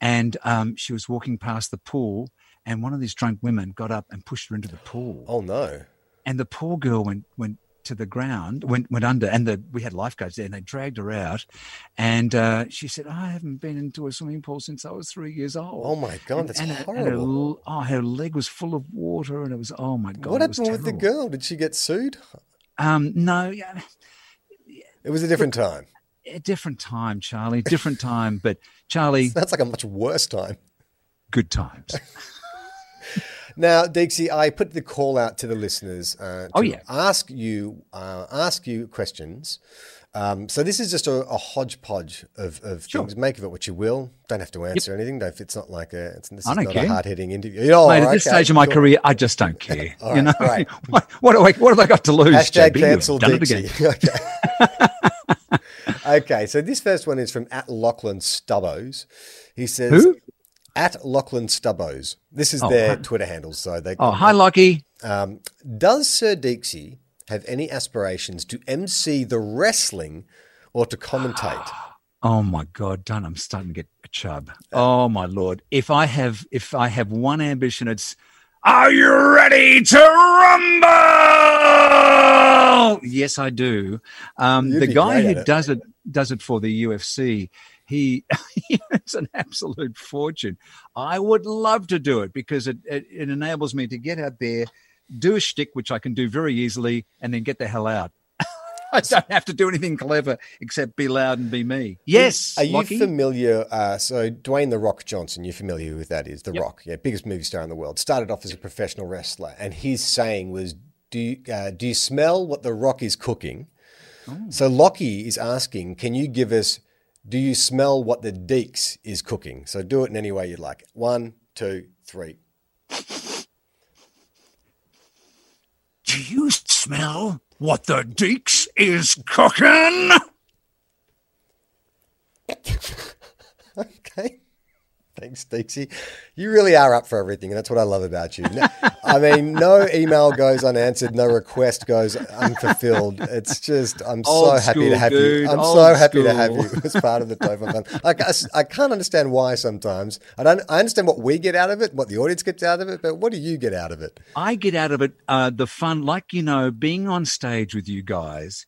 and um, she was walking past the pool, and one of these drunk women got up and pushed her into the pool, Oh no! and the poor girl went went to the ground, went went under, and the we had lifeguards there, and they dragged her out, and uh, she said, "I haven't been into a swimming pool since I was three years old." Oh my god, that's and, her- her, horrible. oh, her leg was full of water, and it was oh my god. what happened with the girl? Did she get sued? Um, no, yeah, It was a different time. a different time, Charlie. Different time, but Charlie, [LAUGHS] That's like a much worse time. good times. [LAUGHS] Now, Deeksy, I put the call out to the listeners uh, to Oh, yeah. ask you uh, ask you questions. Um, so this is just a, a hodgepodge of, of Sure. things. Make of it what you will. Don't have to answer anything. Don't, it's not like a. It's, this is not a care. hard hitting interview. Oh, Mate, at this okay, stage of my cool. career, I just don't [LAUGHS] care. All you know, right, what, what, do I, what have I got to lose? Hashtag JB? Cancel. Dixie. Okay. [LAUGHS] okay, so this first one is from at Lachlan Stubbos. He says Who? at Lachlan Stubbos. This is Oh, their hi. Twitter handle. So they Oh, hi, Lockie. Um, does Sir Deeksy have any aspirations to MC the wrestling or to commentate? [GASPS] Oh my God, Don, I'm starting to get a chub. Oh my Lord. If I have if I have one ambition, it's Are you ready to rumble? Yes, I do. Um, the guy who it. does it does it for the UFC. He [LAUGHS] it's an absolute fortune. I would love to do it because it, it, it enables me to get out there, do a shtick, which I can do very easily, and then get the hell out. I don't have to do anything clever except be loud and be me. Yes. Are you Lockie? familiar? Uh, so, Dwayne The Rock Johnson, you're familiar with that? Is The Yep. Rock, yeah, biggest movie star in the world. Started off as a professional wrestler, and his saying was, "Do you, uh, do you smell what The Rock is cooking?" Oh. So, Lockie is asking, "Can you give us? Do you smell what the Deeks is cooking?" So, do it in any way you'd like. One, two, three. Do you smell what the Deeks is cooking? [LAUGHS] Okay. Thanks, Deeksy. You really are up for everything, and that's what I love about you. No- I mean, no email goes unanswered, no request goes unfulfilled. It's just, I'm so happy to school, have you. I'm Old so happy to have you as part of the Topher Fund. Like, I, I can't understand why sometimes. I don't. I understand what we get out of it, what the audience gets out of it, but what do you get out of it? I get out of it uh, the fun, like, you know, being on stage with you guys.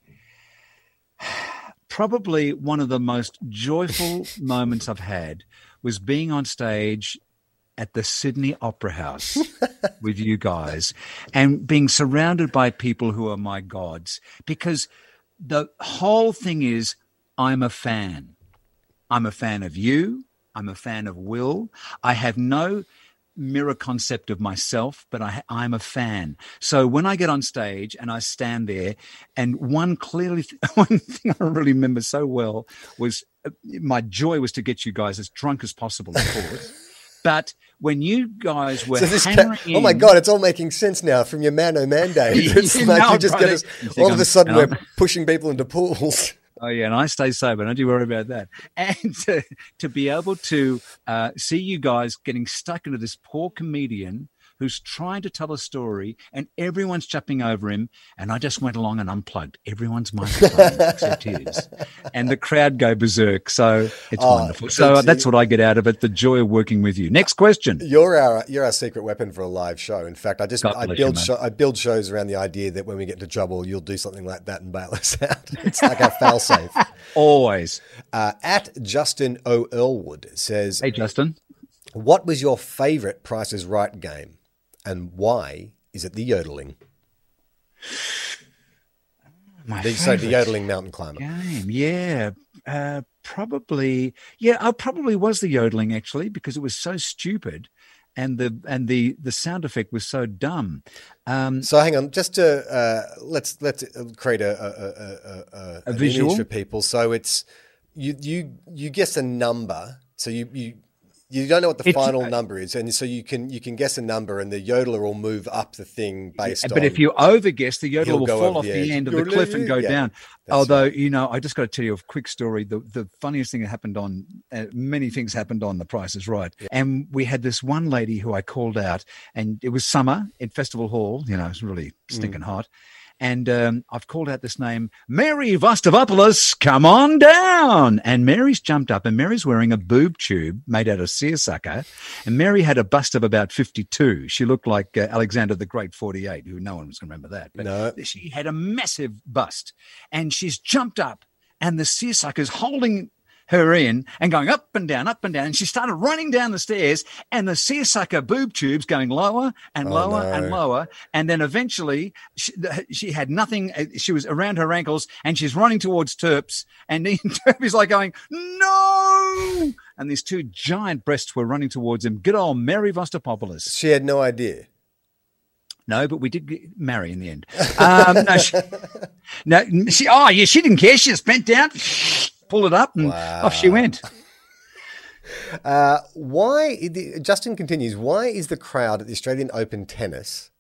Probably one of the most joyful [LAUGHS] moments I've had was being on stage at the Sydney Opera House [LAUGHS] with you guys and being surrounded by people who are my gods because the whole thing is I'm a fan. I'm a fan of you. I'm a fan of Will. I have no mirror concept of myself, but I, I'm a fan. So when I get on stage and I stand there, and one clearly, [LAUGHS] one thing I really remember so well was uh, my joy was to get you guys as drunk as possible, of course. [LAUGHS] but when you guys were So ca- oh my god, it's all making sense now from your Man O Man days. [LAUGHS] It's like you just get us, all of a sudden we're pushing people into pools. Oh yeah, and I stay sober. Don't you worry about that. [LAUGHS] And to, to be able to uh, see you guys getting stuck into this poor comedian who's trying to tell a story, and everyone's jumping over him, and I just went along and unplugged everyone's microphone [LAUGHS] except his, and the crowd go berserk. So it's Oh, wonderful. So that's what I get out of it: the joy of working with you. Next question. You're our you're our secret weapon for a live show. In fact, I just God I you, build show, I build shows around the idea that when we get into trouble, you'll do something like that and bail us [LAUGHS] out. [LAUGHS] It's like our fail safe. Always. Uh, at Justin O. Earlwood says, Hey, Justin. "What was your favorite Price is Right game, and why is it the yodeling?" My The, so the yodeling mountain climber. game. Yeah, uh, probably. Yeah, I probably was the yodeling actually because it was so stupid, and the and the the sound effect was so dumb. Um, So hang on, just to uh, let's let's create a a, a, a, a, visual? image for people. So it's you you you guess a number. So you you you don't know what the It's- final number is, and so you can you can guess a number, and the yodeler will move up the thing based on. But if you overguess, the yodel He'll fall off the the edge. end of the cliff and go Yeah, down. that's Although, you know, I just got to tell you a quick story. The the funniest thing that happened on uh, many things happened on The Price is Right, and we had this one lady who I called out, and it was summer in Festival Hall. You know, it was really stinking hot. And um, I've called out this name, Mary Vostopoulos, come on down. And Mary's jumped up, and Mary's wearing a boob tube made out of seersucker. And Mary had a bust of about 52. She looked like uh, Alexander the Great 48, who no one was going to remember that. But No. she had a massive bust. And she's jumped up, and the seersucker's holding her in and going up and down, up and down. And she started running down the stairs, and the seersucker boob tubes going lower and Oh, lower no. and lower. And then eventually, she, she had nothing. uh, She was around her ankles, and she's running towards Terps. And [LAUGHS] Terp is like going, "No!" And these two giant breasts were running towards him. Good old Mary Vostopoulos. she had no idea. No, but we did get marry in the end. Um, no, she, [LAUGHS] no, she, oh, yeah, she didn't care. She just bent down, pulled it up, and off she went. [LAUGHS] Uh, why, Justin continues, why is the crowd at the Australian Open tennis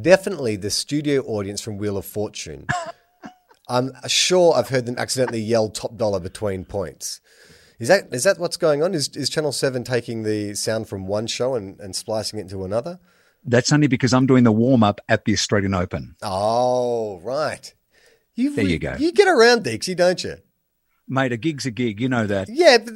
definitely the studio audience from Wheel of Fortune? [LAUGHS] I'm sure I've heard them accidentally yell top dollar between points. Is that is that what's going on? Is, is Channel 7 taking the sound from one show and, and splicing it into another? That's only because I'm doing the warm up at the Australian Open. Oh, right. You, There you go. You get around, Dixie, don't you? Mate, a gig's a gig. You know that. Yeah, but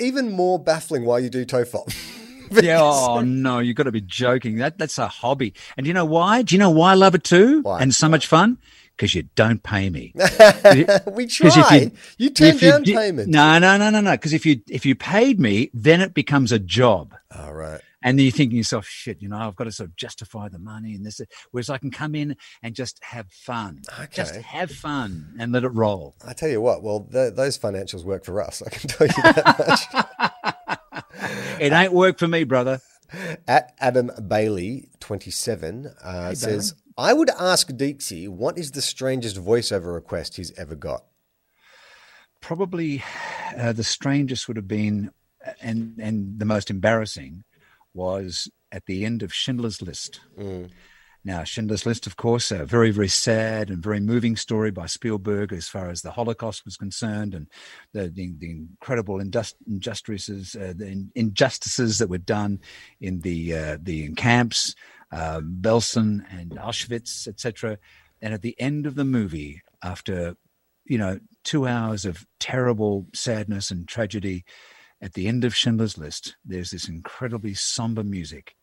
even more baffling why you do Tofop. [LAUGHS] Yeah. Oh no, you've got to be joking. That that's a hobby. And do you know why? Do you know why I love it too? Why? And so much fun? Because you don't pay me. [LAUGHS] we [LAUGHS] try. You, turn you down di- payment. No, no, no, no, no. Because if you if you paid me, then it becomes a job. All right. And then you're thinking to yourself, shit, you know, I've got to sort of justify the money and this. Whereas I can come in and just have fun. Just have fun and let it roll. I tell you what, well, th- those financials work for us. I can [LAUGHS] tell you that much. It ain't work for me, brother. At Adam Bailey, 27, uh, says, I would ask Deeksy, what is the strangest voiceover request he's ever got? Probably uh, the strangest would have been, and and the most embarrassing, was at the end of Schindler's List. Now, Schindler's List, of course, a very, very sad and very moving story by Spielberg as far as the Holocaust was concerned and the, the, the incredible indust- injustices, uh, the injustices that were done in the, uh, the camps, uh, Belsen and Auschwitz, etc. And at the end of the movie, after, you know, two hours of terrible sadness and tragedy, at the end of Schindler's List, there's this incredibly somber music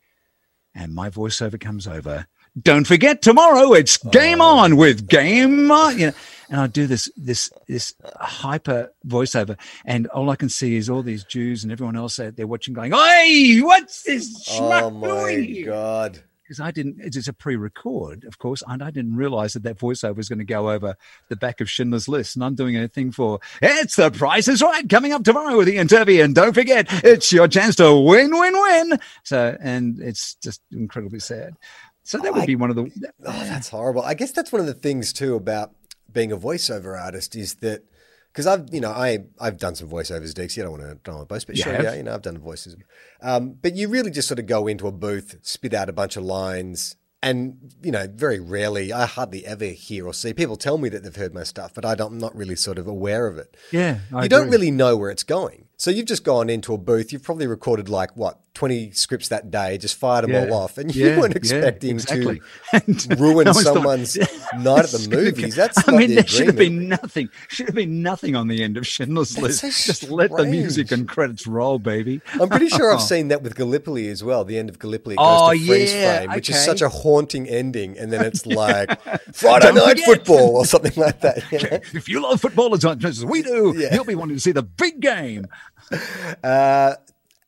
and my voiceover comes over. Don't forget tomorrow it's oh. game on with game on. You know, and I do this this this hyper voiceover, and all I can see is all these Jews and everyone else out there watching, going, "Hey, what's this Oh my doing here?" God. Because I didn't. It's a pre-record, of course, and I didn't realize that that voiceover was going to go over the back of Schindler's List, and I'm doing a thing for "It's the Price is Right" coming up tomorrow with Ian Turpie, and don't forget, it's your chance to win, win, win. So, and it's just incredibly sad. So that would be one of the. Oh, that's horrible. I guess that's one of the things too about being a voiceover artist is that because I've you know I I've done some voiceovers, Dixie. I don't want to don't want to boast, but You sure, have? yeah, you know I've done voices. Um, but you really just sort of go into a booth, spit out a bunch of lines, and you know very rarely, I hardly ever hear or see people tell me that they've heard my stuff, but I don't, I'm not really sort of aware of it. Yeah, I you don't really know where it's going. So you've just gone into a booth. You've probably recorded like what twenty scripts that day, just fired them Yeah. all off, and Yeah, you weren't yeah, expecting exactly. to [LAUGHS] ruin always thought- someone's night at the [LAUGHS] movies. That's I not mean, the there should have been nothing. Should have been nothing on the end of Schindler's That's List. so Just let the music and credits roll, baby. I'm pretty sure I've [LAUGHS] seen that with Gallipoli as well. The end of Gallipoli goes Oh, to freeze yeah, frame, which is such a haunting ending, and then it's like Friday night football or something like that. you know? If you love football as much as we do, Yeah. you'll be wanting to see the big game. Uh,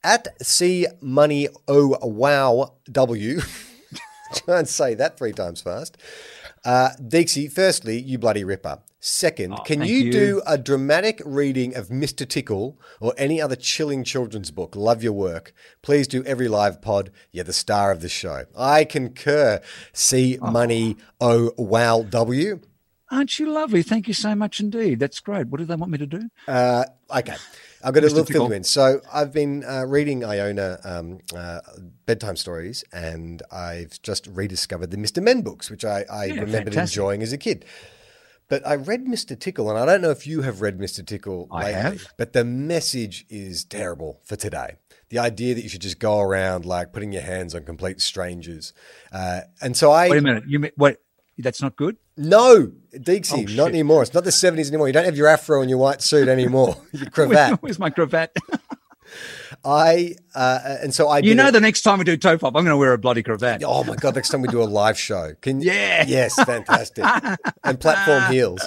at C Money O Wow W, [LAUGHS] try and say that three times fast. Uh, Deeksy, firstly, you bloody ripper. Second, can you, you. do a dramatic reading of Mr. Tickle or any other chilling children's book? Love your work. Please do every live pod. You're the star of the show. I concur. C Money O Wow W. Aren't you lovely? Thank you so much indeed. That's great. What do they want me to do? Uh, okay. I've got a little fill in. So I've been uh, reading Iona um, uh, bedtime stories, and I've just rediscovered the Mr. Men books, which I, I Yeah, remembered fantastic. enjoying as a kid. But I read Mr. Tickle, and I don't know if you have read Mr. Tickle I lately, have. but the message is terrible for today. The idea that you should just go around like putting your hands on complete strangers. Uh, and so I. Wait a minute. You mean, wait? That's not good. No, Deeksy, Oh, not anymore. It's not the 70s anymore. You don't have your afro and your white suit anymore, [LAUGHS] your cravat. Where's my cravat? [LAUGHS] I uh, and so I. you know, it- the next time we do Tofop, I'm going to wear a bloody cravat. Oh my god! Next time we do a live show, can [LAUGHS] Yeah. yes, fantastic, and platform heels.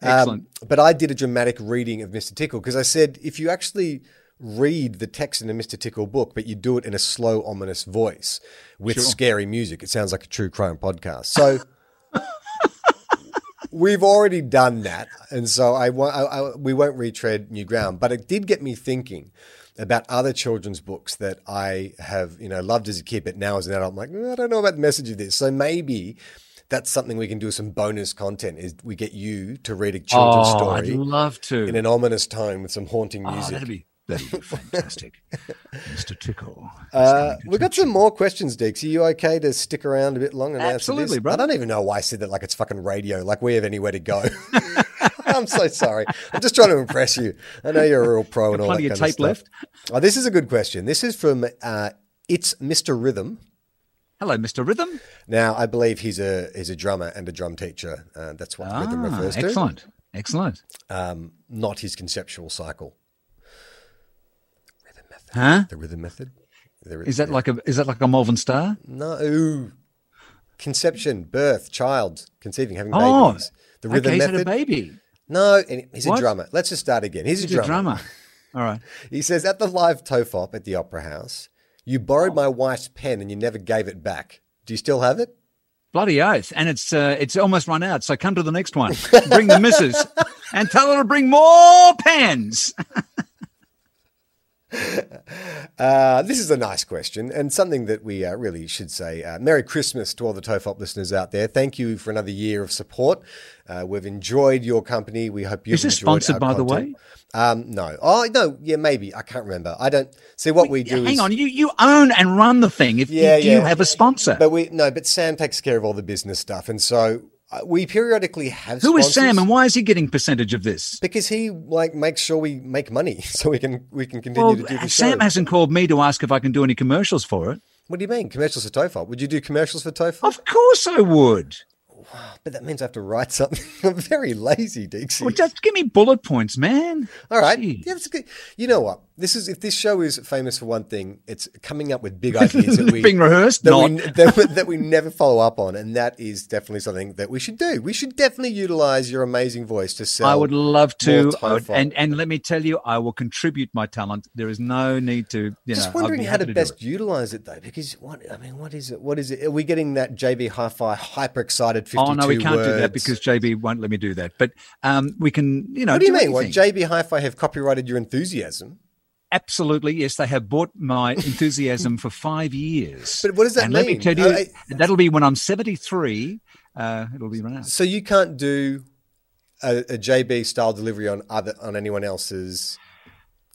Excellent. Um, but I did a dramatic reading of Mr. Tickle because I said if you actually read the text in a Mr. Tickle book, but you do it in a slow, ominous voice with scary music, it sounds like a true crime podcast. So. We've already done that, and so I, I, I we won't retread new ground. But it did get me thinking about other children's books that I have, you know, loved as a kid, but now as an adult, I'm like, "Mm, I don't know about the message of this. So maybe that's something we can do some bonus content. Is we get you to read a children's oh, I'd story love to. in an ominous tone with some haunting oh, music. that'd be that'd be fantastic, [LAUGHS] Mr. Tickle. Uh, we've got some more questions, Dix. Are you okay to stick around a bit longer and Absolutely, bro. I don't even know why I said that like it's fucking radio, like we have anywhere to go. [LAUGHS] I'm so sorry. I'm just trying to impress you. I know you're a real pro and all that of kind of stuff. Oh, this is a good question. This is from uh, It's Mr. Rhythm. Hello, Mr. Rhythm. Now, I believe he's a he's a drummer and a drum teacher. Uh, that's what Rhythm Ah, refers to. excellent, excellent. Um, not his conceptual cycle. Huh? The rhythm method. The, Is that like a is that like a Malvern Star? No. Conception, birth, child, conceiving, having Oh, babies. The rhythm okay, he's had method. a baby. No, and he's a drummer. Let's just start again. He's, He's a a drummer. drummer. All right. [LAUGHS] He says, at the live Tofop at the Opera House, you borrowed my wife's pen and you never gave it back. Do you still have it? Bloody oath. And it's uh, it's almost run out. So come to the next one. Bring the missus [LAUGHS] and tell her to bring more pens. [LAUGHS] [LAUGHS] Uh, this is a nice question and something that we uh, really should say. Uh, Merry Christmas to all the Tofop listeners out there. Thank you for another year of support. Uh, we've enjoyed your company. We hope you've Is this sponsored, by the way? Um, no. Oh, no. Yeah, maybe. I can't remember. I don't see what we do. Hang is, on, you you own and run the thing. If Yeah, you, do you have a sponsor? But we no, but Sam takes care of all the business stuff, and so we periodically have. Who is sponsors Sam, and why is he getting percentage of this? Because he like makes sure we make money, [LAUGHS] so we can we can continue Well, to do the uh, Sam show. hasn't called me to ask if I can do any commercials for it. What do you mean commercials for Tofop? Would you do commercials for Tofop? Of course I would. [SIGHS] But that means I have to write something. [LAUGHS] I'm very lazy, Dixie. Well, just give me bullet points, man. All right. Yeah, that's good. You know what? This is if this show is famous for one thing, it's coming up with big [LAUGHS] ideas that we Being rehearsed? that Not. we, that, we- [LAUGHS] that we never follow up on, and that is definitely something that we should do. We should definitely utilize your amazing voice to sell. I would love to, would- and and let me tell you, I will contribute my talent. There is no need to, you Just know. Wondering how happy to best it. utilize it though, because what I mean, what is it? What is it? Are we getting that JB Hi-Fi hyper excited Oh no, we can't do that because JB won't let me do that. But um, we can, you know. What do you mean? What anything. JB Hi-Fi have copyrighted your enthusiasm? Absolutely, yes. They have bought my [LAUGHS] enthusiasm for five years. But what does that and Let me tell you, I- that'll be when I'm 73. Uh, it'll be run out. So you can't do a, a JB style delivery on other on anyone else's.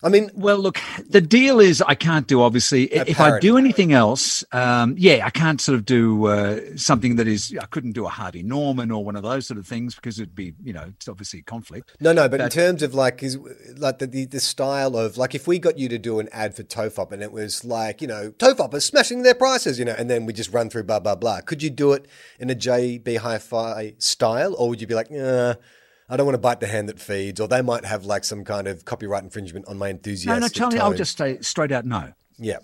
I mean, Well, look, the deal is I can't do obviously. if I do anything else, um, yeah, I can't sort of do uh, something that is. I couldn't do a Harvey Norman or one of those sort of things because it'd be, you know, it's obviously a conflict. no, no. But in terms of like, is like the, the the style of like, if we got you to do an ad for Tofop and it was like, you know, Tofop is smashing their prices, you know, and then we just run through blah blah blah. Could you do it in a JB Hi-Fi style, or would you be like, nah, I don't want to bite the hand that feeds, or they might have like some kind of copyright infringement on my enthusiasm? no, no, Charlie, I'll just say straight out no. yeah.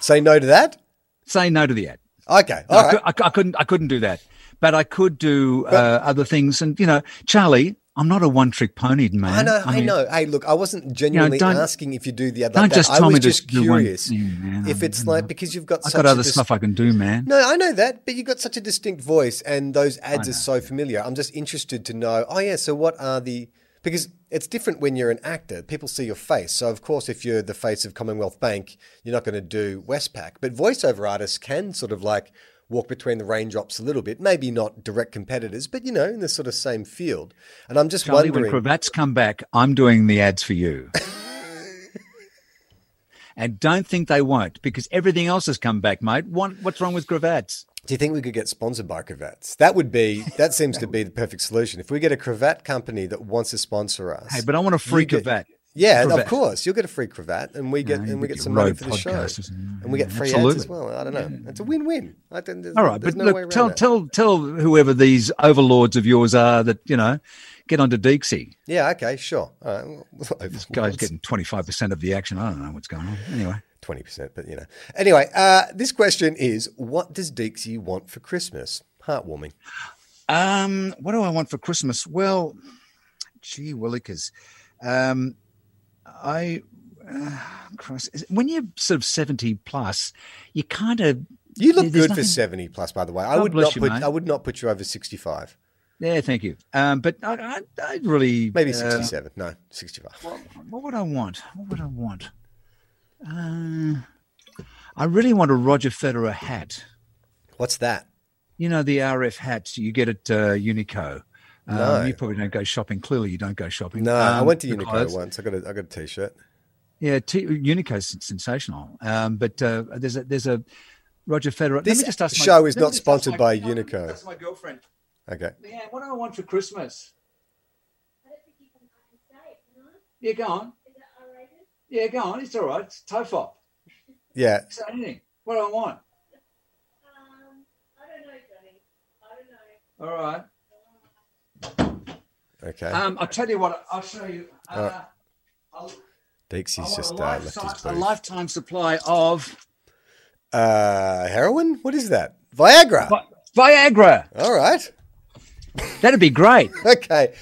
Say no to that. Say no to the ad. Okay, I, all right. I, I couldn't. I couldn't do that, but I could do uh, other things. And you know, Charlie, I'm not a one-trick pony, man. I know, I, mean, know. Hey, look, I wasn't genuinely don't- asking if you do the other. don't like that. just I tell was me just one curious thing, if it's like because you've got I've such got other dis- stuff I can do, man. No, I know that, but you've got such a distinct voice, and those ads are so familiar. I'm just interested to know. Oh yeah, so what are the? Because it's different when you're an actor. People see your face. So of course, if you're the face of Commonwealth Bank, you're not going to do Westpac. But voiceover artists can sort of like walk between the raindrops a little bit. Maybe not direct competitors, but you know, in the sort of same field. And I'm just Charlie, wondering. when cravats come back, I'm doing the ads for you. [LAUGHS] and don't think they won't because everything else has come back, mate. What, what's wrong with cravats? Do you think we could get sponsored by cravats? That would be that seems to be the perfect solution. If we get a cravat company that wants to sponsor us, Hey, but I want a free you get- cravat. Yeah, cravat. of course, you'll get a free cravat, and we get you and we get get some money for the show, and- we get free ads as well. I don't know, it's a win-win. I think there's, All right, but no look, tell that. tell tell whoever these overlords of yours are that you know get onto Deeksy. Yeah, okay, sure. All right, [LAUGHS] This guy's getting twenty five percent of the action. I don't know what's going on. Anyway, twenty percent, but you know. Anyway, uh, this question is: What does Deeksy want for Christmas? Heartwarming. um, what do I want for Christmas? Well, gee willikers, um, I. Uh, Christ, is- when you're sort of seventy plus, you kind of You look good for seventy plus, by the way. I God would not you, put mate. I would not put you over sixty-five. yeah. Thank you. Um, but I, I, I really Maybe uh, sixty-seven. no, sixty-five. what would I want? What would I want? Uh, I really want a Roger Federer hat. What's that? You know the RF hats you get at uh, Uniqlo. Um, No. you probably don't go shopping. Clearly, you don't go shopping. No, I Um, went to the Uniqlo clothes. once. I got a I got a t-shirt. Yeah, t- Uniqlo's sensational. Um, but uh, there's a there's a Roger Federer. Let This me just ask my- show is not sponsored by no, Unico. That's my girlfriend. Okay. Yeah, what do I want for Christmas? I don't think you can, I say it, can Yeah, go on. Is it R-rated? Yeah, go on. It's all right. It's Tofop. Yeah. Say anything. What do I want? Um, I don't know, Johnny. I don't know. All right. Okay. Um, I'll tell you what. I'll show you. Uh, Deeksy's just a, uh, left his a lifetime supply of Uh, heroin? What is that? Viagra. Vi- Viagra. All right. That'd be great. [LAUGHS] Okay.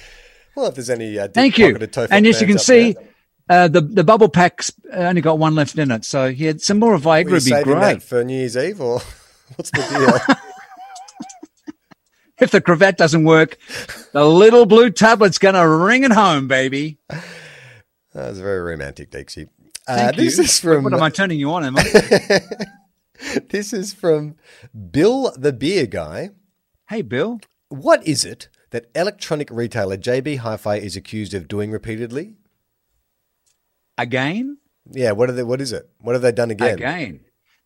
Well, if there's any uh, Thank you. And as you can fans out there, see, uh, the the bubble pack's only got one left in it. So yeah, some more were Viagra would be great. for New Year's Eve, or [LAUGHS] what's the deal? [LAUGHS] If the cravat doesn't work, the little blue tablet's going to ring it home, baby. that was very romantic, Deeksy. Uh, this you. is from What am I turning you on, am I? [LAUGHS] this is from Bill the Beer Guy. hey, Bill. What is it that electronic retailer JB Hi-Fi is accused of doing repeatedly? Again? Yeah, what are they, what is it? What have they done again? Again.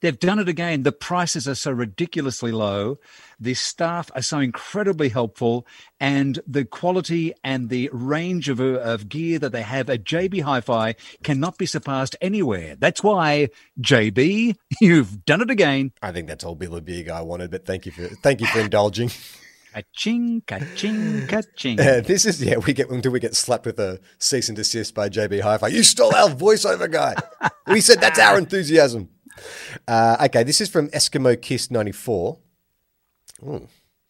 They've done it again. The prices are so ridiculously low. The staff are so incredibly helpful, and the quality and the range of, of gear that they have at JB Hi-Fi cannot be surpassed anywhere. That's why JB, [LAUGHS] you've done it again. I think that's all Bill Beer Guy wanted, but thank you for thank you for indulging. [LAUGHS] Ka-ching, ka-ching, ka-ching. Uh, this is yeah. We get until we get slapped with a cease and desist by JB Hi-Fi. You stole our voiceover guy. [LAUGHS] we said that's our enthusiasm. Uh, okay, this is from Eskimo Kiss ninety four.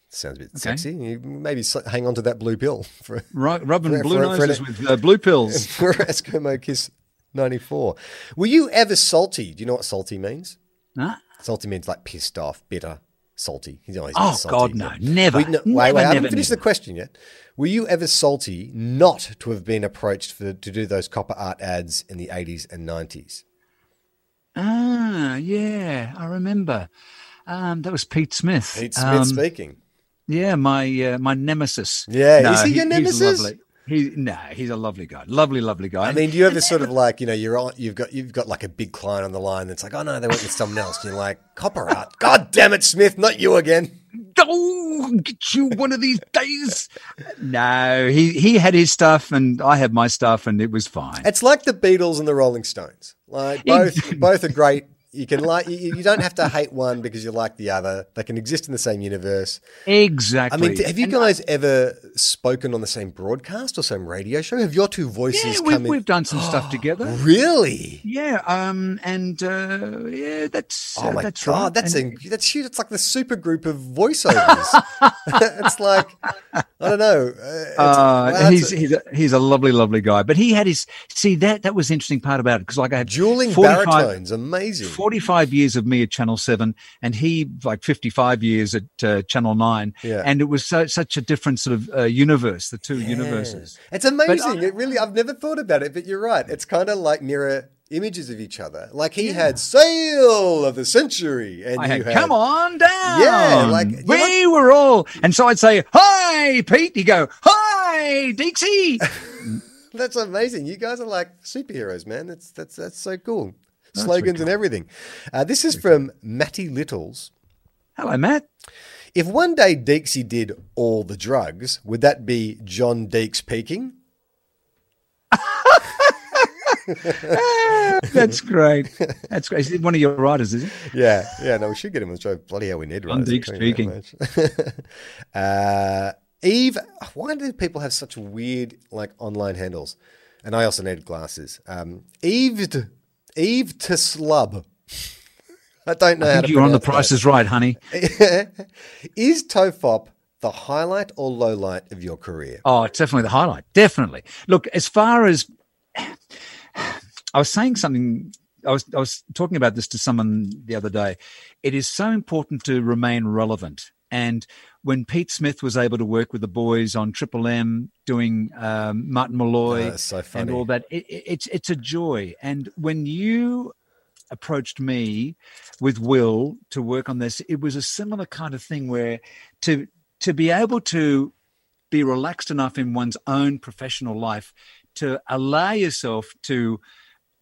Sounds a bit sexy. You maybe hang on to that blue pill [LAUGHS] for Ru- rubbing For- blue for- for- noses with uh, blue pills. [LAUGHS] for Eskimo Kiss ninety four. Were you ever salty? Do you know what salty means? Huh? Salty means like pissed off, bitter, salty. He's always Oh, salty. God, no. Never. Wait, no, wait, Never, I haven't finished never. the question yet. Were you ever salty not to have been approached for to do those Copperart ads in the eighties and nineties? Ah, yeah, I remember. Um, that was Pete Smith. Pete Smith Um, speaking. Yeah, my uh, my nemesis. Yeah, is he your nemesis? He's lovely. He no, he's a lovely guy. Lovely, lovely guy. I mean, do you ever sort of like you know you're on, you've got you've got like a big client on the line that's like, oh no, they went with someone else. And you're like, Copperart. God damn it, Smith, not you again. oh, get you one of these days. No, he he had his stuff and I had my stuff and it was fine. It's like the Beatles and the Rolling Stones. Like both both are great. You can like you, you don't have to hate one because you like the other. They can exist in the same universe. Exactly. I mean, have you And- guys ever spoken on the same broadcast or same radio show? Have your two voices Yeah, come we've, in? we've done some stuff [GASPS] together. Really? Yeah, um, and uh, yeah, that's Oh uh, my that's god, right. that's And- a, that's huge. It's like the super group of voiceovers. [LAUGHS] [LAUGHS] it's like I don't know. Uh, Uh, wow, he's a- he's a, he's a lovely, lovely guy. But he had his see that that was the interesting part about it because like I had dueling baritones, amazing. 45 years of me at Channel 7 and he like 55 years at uh, Channel 9 Yeah. and it was so, such a different sort of uh, universe the two universes It's amazing. it really, I've never thought about it, but you're right. It's kind of like mirror images of each other. Like he had Sale of the Century, and I you had, come on down. Yeah, like- we were all, and so I'd say, "Hi, Pete." You go, "Hi, Dixie." [LAUGHS] That's amazing. You guys are like superheroes, man. That's that's that's so cool. Slogans and everything. Uh, this is from Matty Littles. Hello, Matt. If one day Deeksy did all the drugs, would that be John Deeks peaking? [LAUGHS] That's great. That's great. Is one of your writers? Is he? Yeah, yeah. No, we should get him on the show. Bloody hell, we need John. Deeks you [LAUGHS] uh, Eve, why do people have such weird like online handles? And I also need glasses. Um, Eve, Eve to slub. I don't know I how think you're on the pronounce Price is Right, honey. that. [LAUGHS] is Tofop the highlight or low light of your career? Oh, it's definitely the highlight. Definitely. Look, as far as I was saying something, I was I was talking about this to someone the other day. It is so important to remain relevant. And when Pete Smith was able to work with the boys on Triple M, doing um, Martin Molloy Oh, so and all that, it, it- it's it's a joy. And when you approached me with Will to work on this, it was a similar kind of thing where to to be able to be relaxed enough in one's own professional life to allow yourself to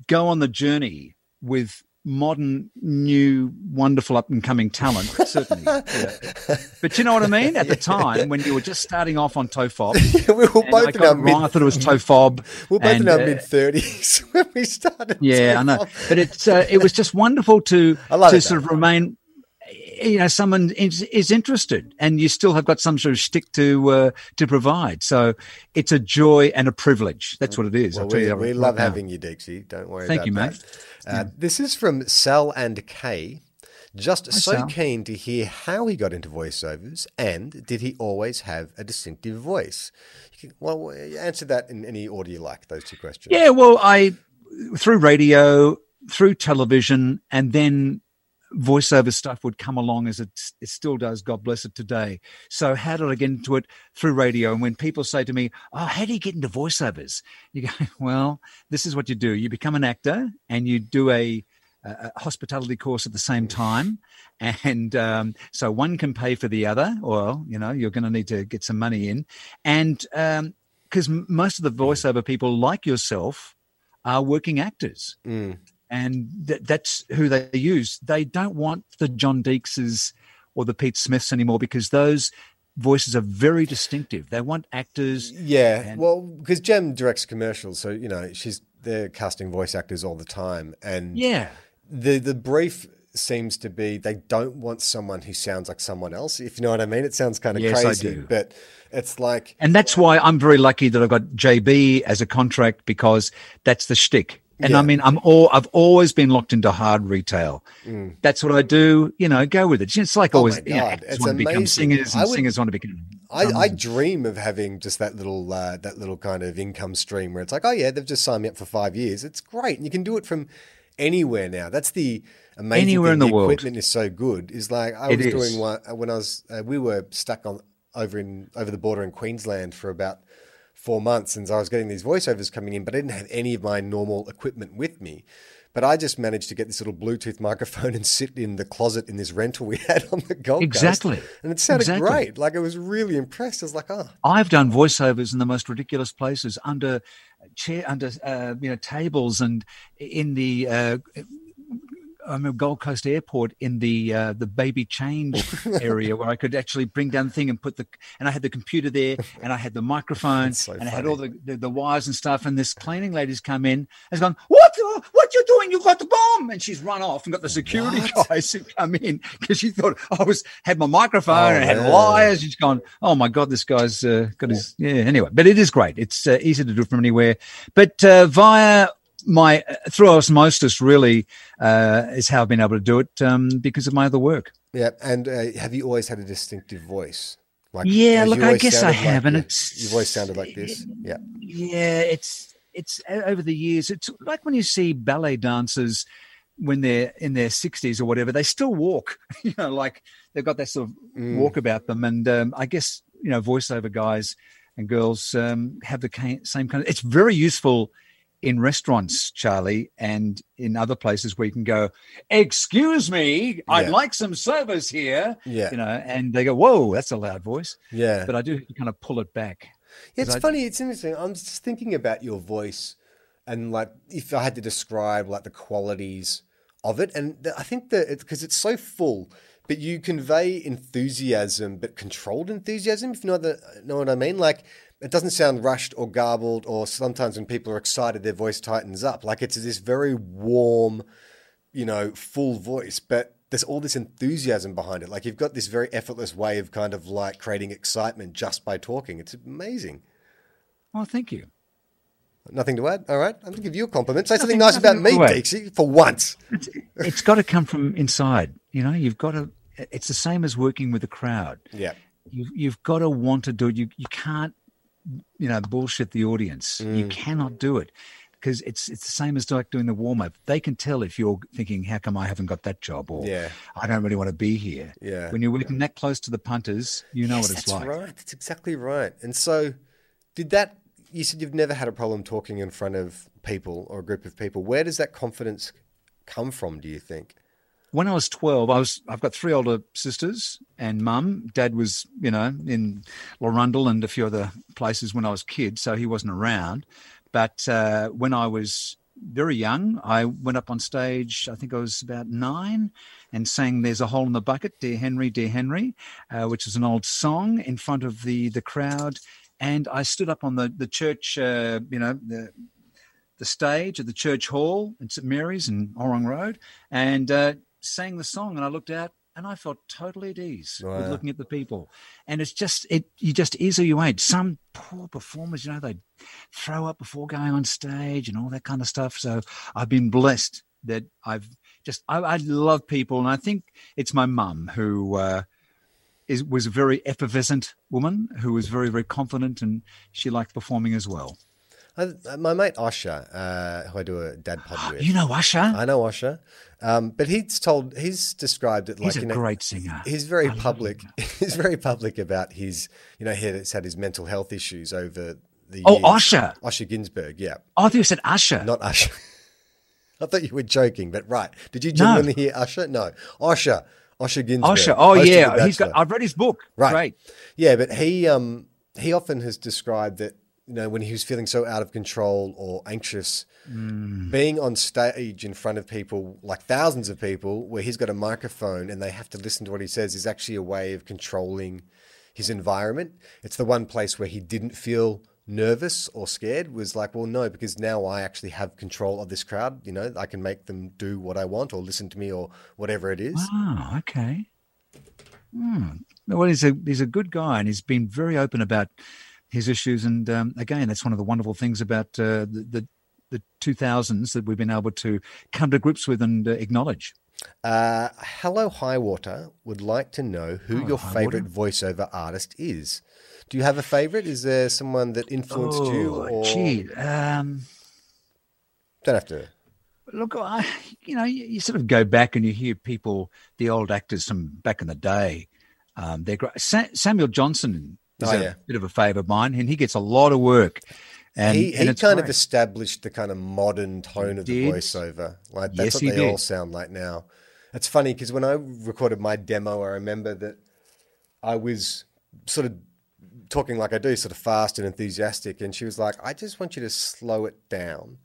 go on the journey with modern, new, wonderful up and coming talent, [LAUGHS] certainly. Yeah. But you know what I mean? At the time when you were just starting off on Tofop, [LAUGHS] we were both I in our wrong, mid. I thought it was Tofob. [LAUGHS] We were both and, in our uh, mid thirties when we started. yeah, I know. But it's uh, it was just wonderful to I love to sort of remain. You know, someone is, is interested, and you still have got some sort of shtick to uh, to provide. So it's a joy and a privilege. That's what it is. Well, we, we right love now. having you, Dixie. Don't worry Thank you, that. Uh, This is from Sal and Kay. Just so Sal. keen to hear how he got into voiceovers and did he always have a distinctive voice? Can, well, answer that in any order you like, those two questions. Yeah, well, I through radio, through television, and then voiceover stuff would come along as it, it still does. God bless it today. So how did I get into it through radio? And when people say to me, "Oh, how do you get into voiceovers?" You go, [LAUGHS] "Well, this is what you do. You become an actor, and you do a." a hospitality course at the same time and um, so one can pay for the other well you know you're going to need to get some money in and because most of the voiceover people like yourself are working actors Mm. And th- that's who they use. They don't want the John Deekses or the Pete Smiths anymore because those voices are very distinctive. They want actors. Yeah, And- well, because Jem directs commercials, so you know she's they're casting voice actors all the time, and Yeah, the the brief seems to be they don't want someone who sounds like someone else. If you know what I mean, it sounds kind of Yes, I crazy, do. but it's like and that's why I'm very lucky that I've got JB as a contract because that's the shtick. And Yeah. I mean, I'm all I've always been locked into hard retail. That's what I do. You know, go with it. It's like Mm. Oh always, you know, actors it's want to become singers, I and would- singers want to become. I, I dream of having just that little uh, that little kind of income stream where it's like, oh yeah, they've just signed me up for five years. It's great, and you can do it from anywhere now. That's the amazing Anywhere thing. in the world. equipment is so good. Is like I It was is. doing one uh, when I was uh, we were stuck on over in over the border in Queensland for about four months, since I was getting these voiceovers coming in, but I didn't have any of my normal equipment with me. But I just managed to get this little Bluetooth microphone [LAUGHS] and sit in the closet in this rental we had on the Gold Coast. Exactly. And it sounded Exactly. great. Like I was really impressed. I was like, oh, I've done voiceovers in the most ridiculous places under chair, under uh, you know tables, and in the uh, I'm at Gold Coast Airport in the uh, the baby change [LAUGHS] area where I could actually bring down the thing and put the and I had the computer there and I had the microphone so and I had all the, the the wires and stuff. And this cleaning lady's come in and has gone, "What what you doing? You got the bomb!" And she's run off and got the security What? guys who come in because she thought I was had my microphone Oh, and had man. wires. She's gone, "Oh my god, this guy's uh, got his yeah." Anyway, but it is great. It's uh, easy to do from anywhere, but uh, via my uh, through osmosis really uh, is how I've been able to do it um, because of my other work. Yeah, and uh, have you always had a distinctive voice? Like, Yeah, look, I guess I have, like- and it's- you've always sounded like this. Yeah, Yeah, it's it's over the years. It's like when you see ballet dancers when they're in their sixties or whatever, they still walk. [LAUGHS] you know, like they've got that sort of Mm. walk about them. And um, I guess you know, voiceover guys and girls um, have the same kind of. It's very useful in restaurants, Charlie, and in other places where you can go, "Excuse me, I'd Yeah. like some service here." Yeah. you know, and they go, "Whoa, that's a loud voice." Yeah. But I do kind of pull it back. Yeah, it's I- funny. It's interesting. I'm just thinking about your voice, and like if I had to describe like the qualities of it, and I think that because it's so full, but you convey enthusiasm, but controlled enthusiasm. If you know the know what I mean, like. It doesn't sound rushed or garbled, or sometimes when people are excited, their voice tightens up. Like it's this very warm, you know, full voice, but there's all this enthusiasm behind it. Like you've got this very effortless way of kind of like creating excitement just by talking. It's amazing. Well, thank you. Nothing to add. All right. I'm going to give you a compliment. Say something nice about me. Dixie, for once. It's, it's got to come from inside. You know, you've got to. It's the same as working with a crowd. Yeah. You've you've got to want to do it. You you can't, you know, bullshit the audience. Mm. You cannot do it because it's it's the same as like doing the warm up. They can tell if you're thinking, "How come I haven't got that job?" or Yeah. "I don't really want to be here." Yeah. When you're working that close to the punters, you know Yes, what it's that's like. right. That's exactly right. And so, did that? You said you've never had a problem talking in front of people or a group of people. Where does that confidence come from? Do you think? When I was 12, I was, I've got three older sisters and mum. Dad was, you know, in Larundel and a few other places when I was a kid, so he wasn't around. But uh, when I was very young, I went up on stage, I think I was about nine, and sang There's a Hole in the Bucket, Dear Henry, Dear Henry, uh, which is an old song in front of the, the crowd. And I stood up on the, the church, uh, you know, the, the stage at the church hall in St Mary's in Orrong Road and uh, sang the song. And I looked out and I felt totally at ease with looking at the people. And it's just, it you just is who you ain't. Some poor performers, you know, they throw up before going on stage and all that kind of stuff. So I've been blessed that I've just, I, I love people. And I think it's my mum who, uh, is, was a very effervescent woman who was very, very confident and she liked performing as well. I, my mate Osher, uh, who I do a dad pod [GASPS] with. You know Usher? I know Osher, um, but he's told he's described it like He's a you know, great singer. He's very I public. [LAUGHS] He's very public about his, you know, he's had his mental health issues over the. Oh, years. Usher. Osher Günsberg, yeah, Oh, I thought you said Usher. not Usher. [LAUGHS] I thought you were joking, but right. Did you No. genuinely hear Usher? No, Osher. Osher Günsberg. Usher. Oh yeah, he's got. I've read his book. Right. Great. Yeah, but he um he often has described that you know when he was feeling so out of control or anxious, Mm. being on stage in front of people like thousands of people where he's got a microphone and they have to listen to what he says is actually a way of controlling his environment. It's the one place where he didn't feel nervous or scared was like well no because now I actually have control of this crowd you know I can make them do what I want or listen to me or whatever it is Oh, okay. Hmm. Well, he's a he's a good guy, and he's been very open about his issues. And um, again, that's one of the wonderful things about uh, the, the the 2000s that we've been able to come to grips with and uh, acknowledge. Uh, Hello Highwater would like to know who Hello, your favorite voiceover artist is. Do you have a favorite? Is there someone that influenced you? Oh, Or gee, um, don't have to. look, I, you know, you, you sort of go back and you hear people, the old actors from back in the day. Um, they're great. Sa- Samuel Johnson Oh, a yeah. bit of a favourite of mine, and he gets a lot of work. And, he and he kind of established the kind of modern tone of the did. voiceover. Like Yes, that's he what they all sound like now. It's funny because when I recorded my demo, I remember that I was sort of talking like I do, sort of fast and enthusiastic, and she was like, "I just want you to slow it down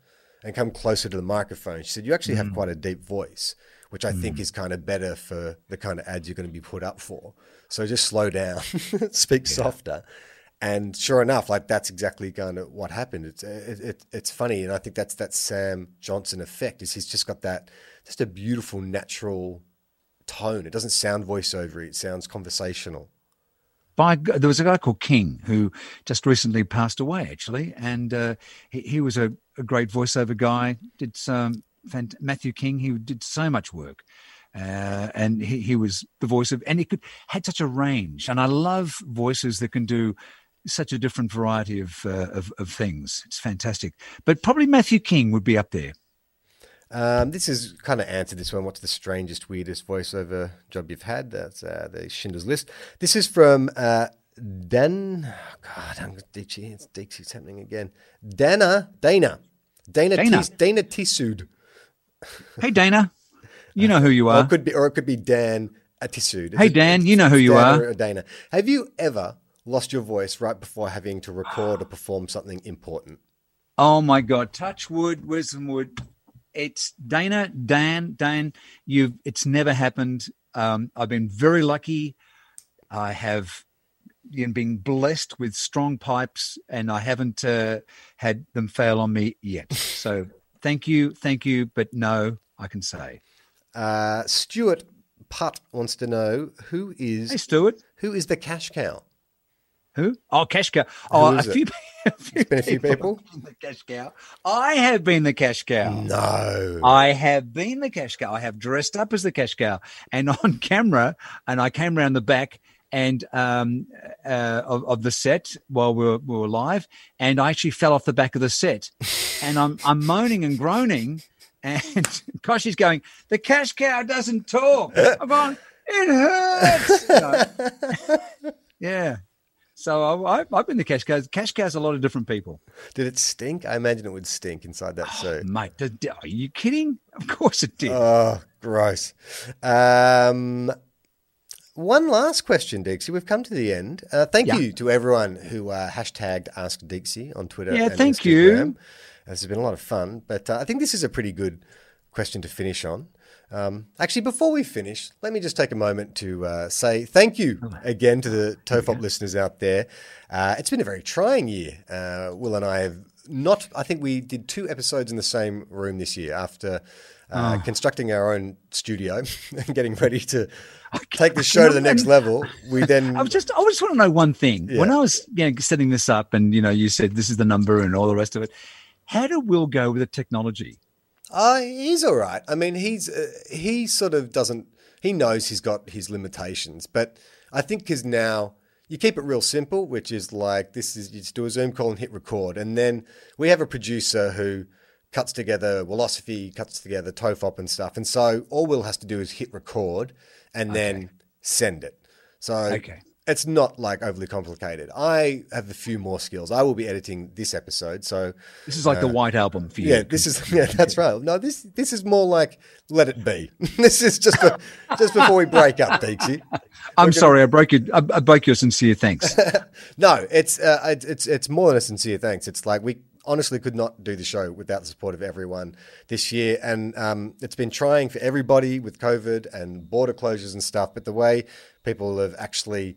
and come closer to the microphone." She said, "You actually Mm. have quite a deep voice." Which I think is kind of better for the kind of ads you're going to be put up for. So just slow down, [LAUGHS] speak softer, and sure enough, like that's exactly kind of what happened. It's it, it, it's funny, and I think that's that Sam Johnson effect. Is he's just got that just a beautiful natural tone. It doesn't sound voiceover; it sounds conversational. by there was a guy called King who just recently passed away actually, and uh, he, he was a, a great voiceover guy. Did some Matthew King. He did so much work, uh, and he, he was the voice of, and he could had such a range. And I love voices that can do such a different variety of uh, of, of things. It's fantastic. But probably Matthew King would be up there. Um, this is kind of answered this one. What's the strangest, weirdest voiceover job you've had? That's uh, the Schindler's List. This is from uh, Dan. God, I'm Dixie. It's Dixie's happening again. Dana, Dana, Dana Dana. Tis- Dana Tissoud. Hey, Dana, you know who you Or are. it could be, or it could be Dan Atissoud. Hey, Dan, you know who you Dan are. Or Dana. Have you ever lost your voice right before having to record or [GASPS] perform something important? Oh my God! Touch wood, wisdom wood. It's Dana, Dan, Dan. You, it's never happened. Um, I've been very lucky. I have you know, been blessed with strong pipes, and I haven't uh, had them fail on me yet. So thank you, thank you, but no, I can say. Uh, Stuart Putt wants to know who is Hey, Stuart. who is the cash cow? Who? Oh, cash cow. Oh, a few. [LAUGHS] A few been a few people? The cash cow. I have been the cash cow. No. I have been the cash cow. I have dressed up as the cash cow and on [LAUGHS] camera, and I came around the back and um, uh, of, of the set while we were, we were live, and I actually fell off the back of the set, [LAUGHS] and I'm I'm moaning and groaning, and [LAUGHS] Koshi's going, the cash cow doesn't talk. I'm going, it hurts. [LAUGHS] Yeah. So I, I've been the cash cow. Cash cow's a lot of different people. Did it stink? I imagine it would stink inside that suit. Mate, did- are you kidding? Of course it did. Oh, gross. Um, one last question, Dixie. We've come to the end. Uh, thank Yeah. you to everyone who uh, hashtagged Ask Dixie on Twitter. Yeah, and thank you. This has been a lot of fun, but uh, I think this is a pretty good question to finish on. Um, actually, before we finish, let me just take a moment to uh, say thank you again to the Tofop listeners out there. Uh, it's been a very trying year. Uh, Wil and I have not, I think we did two episodes in the same room this year after uh, Oh. constructing our own studio [LAUGHS] and getting ready to take the [LAUGHS] show to the next level. We then. [LAUGHS] I was just I just want to know one thing. When I was you know, setting this up and you know you said this is the number and all the rest of it, how did Wil go with the technology? Uh, he's all right. I mean, he's uh, he sort of doesn't. He knows he's got his limitations, but I think because now you keep it real simple, which is like this is you just do a Zoom call and hit record, and then we have a producer who cuts together philosophy, cuts together tofop and stuff, and so all Wil has to do is hit record and then send it. So Okay. it's not like overly complicated. I have a few more skills. I will be editing this episode, so This is like the White Album for you. yeah, this is [LAUGHS] yeah, that's right. No, this this is more like let it be. [LAUGHS] this is just a, just before we break up, Deeksy. [LAUGHS] I'm sorry, I broke your I, broke your sincere thanks. No, it's uh, it's it's it's more than a sincere thanks. It's like we honestly could not do the show without the support of everyone this year, and um, it's been trying for everybody with COVID and border closures and stuff. But the way people have actually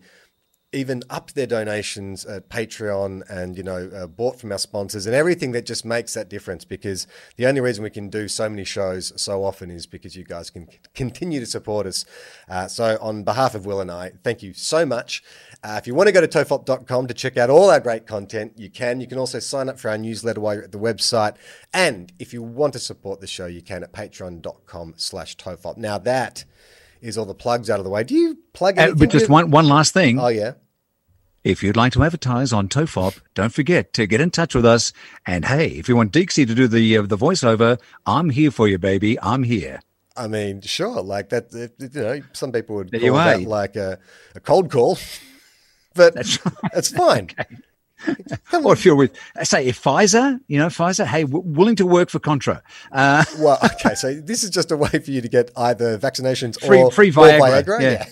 even upped their donations at Patreon and you know uh, bought from our sponsors and everything that just makes that difference because the only reason we can do so many shows so often is because you guys can continue to support us. Uh, so on behalf of Wil and I, thank you so much. Uh, if you want to go to tofop.com to check out all our great content, you can. You can also sign up for our newsletter while you're at the website. And if you want to support the show, you can at patreon.com slash tofop. Now that is all the plugs out of the way. Do you plug Uh, but just with- one one last thing. Oh, yeah. If you'd like to advertise on Tofop, don't forget to get in touch with us. And hey, if you want Dixie to do the uh, the voiceover, I'm here for you, baby. I'm here. I mean, sure, like that. You know, some people would There call that like a, a cold call, [LAUGHS] but That's it's fine. [LAUGHS] Or if you're with, say, if Pfizer, you know, Pfizer, hey, willing to work for Contra. Uh, [LAUGHS] Well, okay, so this is just a way for you to get either vaccinations Free- or free or Viagra, yeah. Yeah.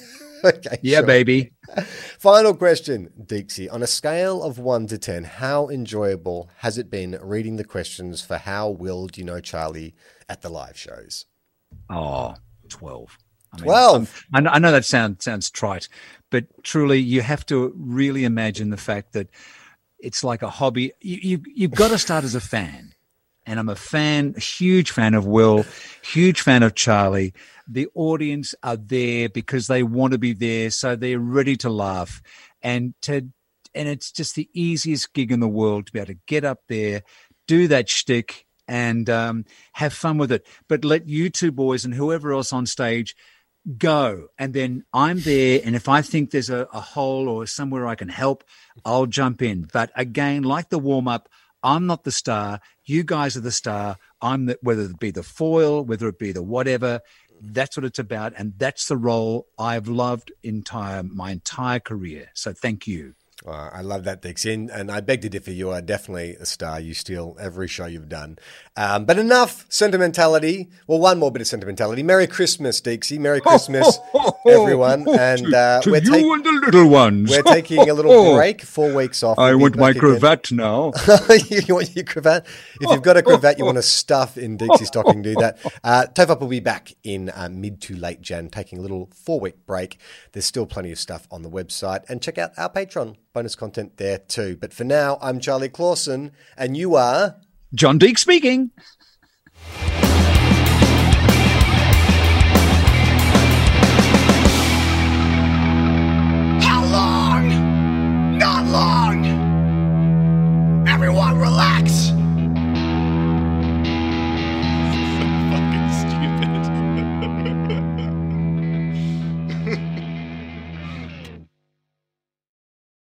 [LAUGHS] okay. yeah, sure. baby. [LAUGHS] Final question, Deeksy. On a scale of one to ten, how enjoyable has it been reading the questions for how will do you know Charlie at the live shows? Oh, 12. I mean, 12? um, I know, I know that sound, sounds trite, but truly, you have to really imagine the fact that it's like a hobby. You, you, you've got to start as a fan. And I'm a fan, a huge fan of Wil, huge fan of Charlie. The audience are there because they want to be there, so they're ready to laugh, and to, and it's just the easiest gig in the world to be able to get up there, do that shtick, and um, have fun with it. But let you two boys and whoever else on stage go. And then i'm there and if i think there's a, a hole or somewhere i can help i'll jump in. But again like the warm-up i'm not the star. You guys are the star. I'm the whether it be the foil whether it be the whatever that's what it's about. And that's the role i've loved entire my entire career. So thank you Uh, I love that, Dixie. And, and I beg to differ. You are definitely a star. You steal every show you've done. Um, but enough sentimentality. Well, one more bit of sentimentality. Merry Christmas, Dixie. Merry [LAUGHS] Christmas, everyone. And uh, to we're, you and the little ones. we're taking a little [LAUGHS] break, four weeks off. I want my again. cravat now. [LAUGHS] you want your cravat? If you've got a cravat you want to stuff in Dixie's stocking, do that. Uh, Tofop will be back in uh, mid to late Jan, taking a little four week break. There's still plenty of stuff on the website, and check out our Patreon bonus content there too. But for now, I'm Charlie Clausen, and you are. John Deeks speaking. How long? Not long! Everyone relax!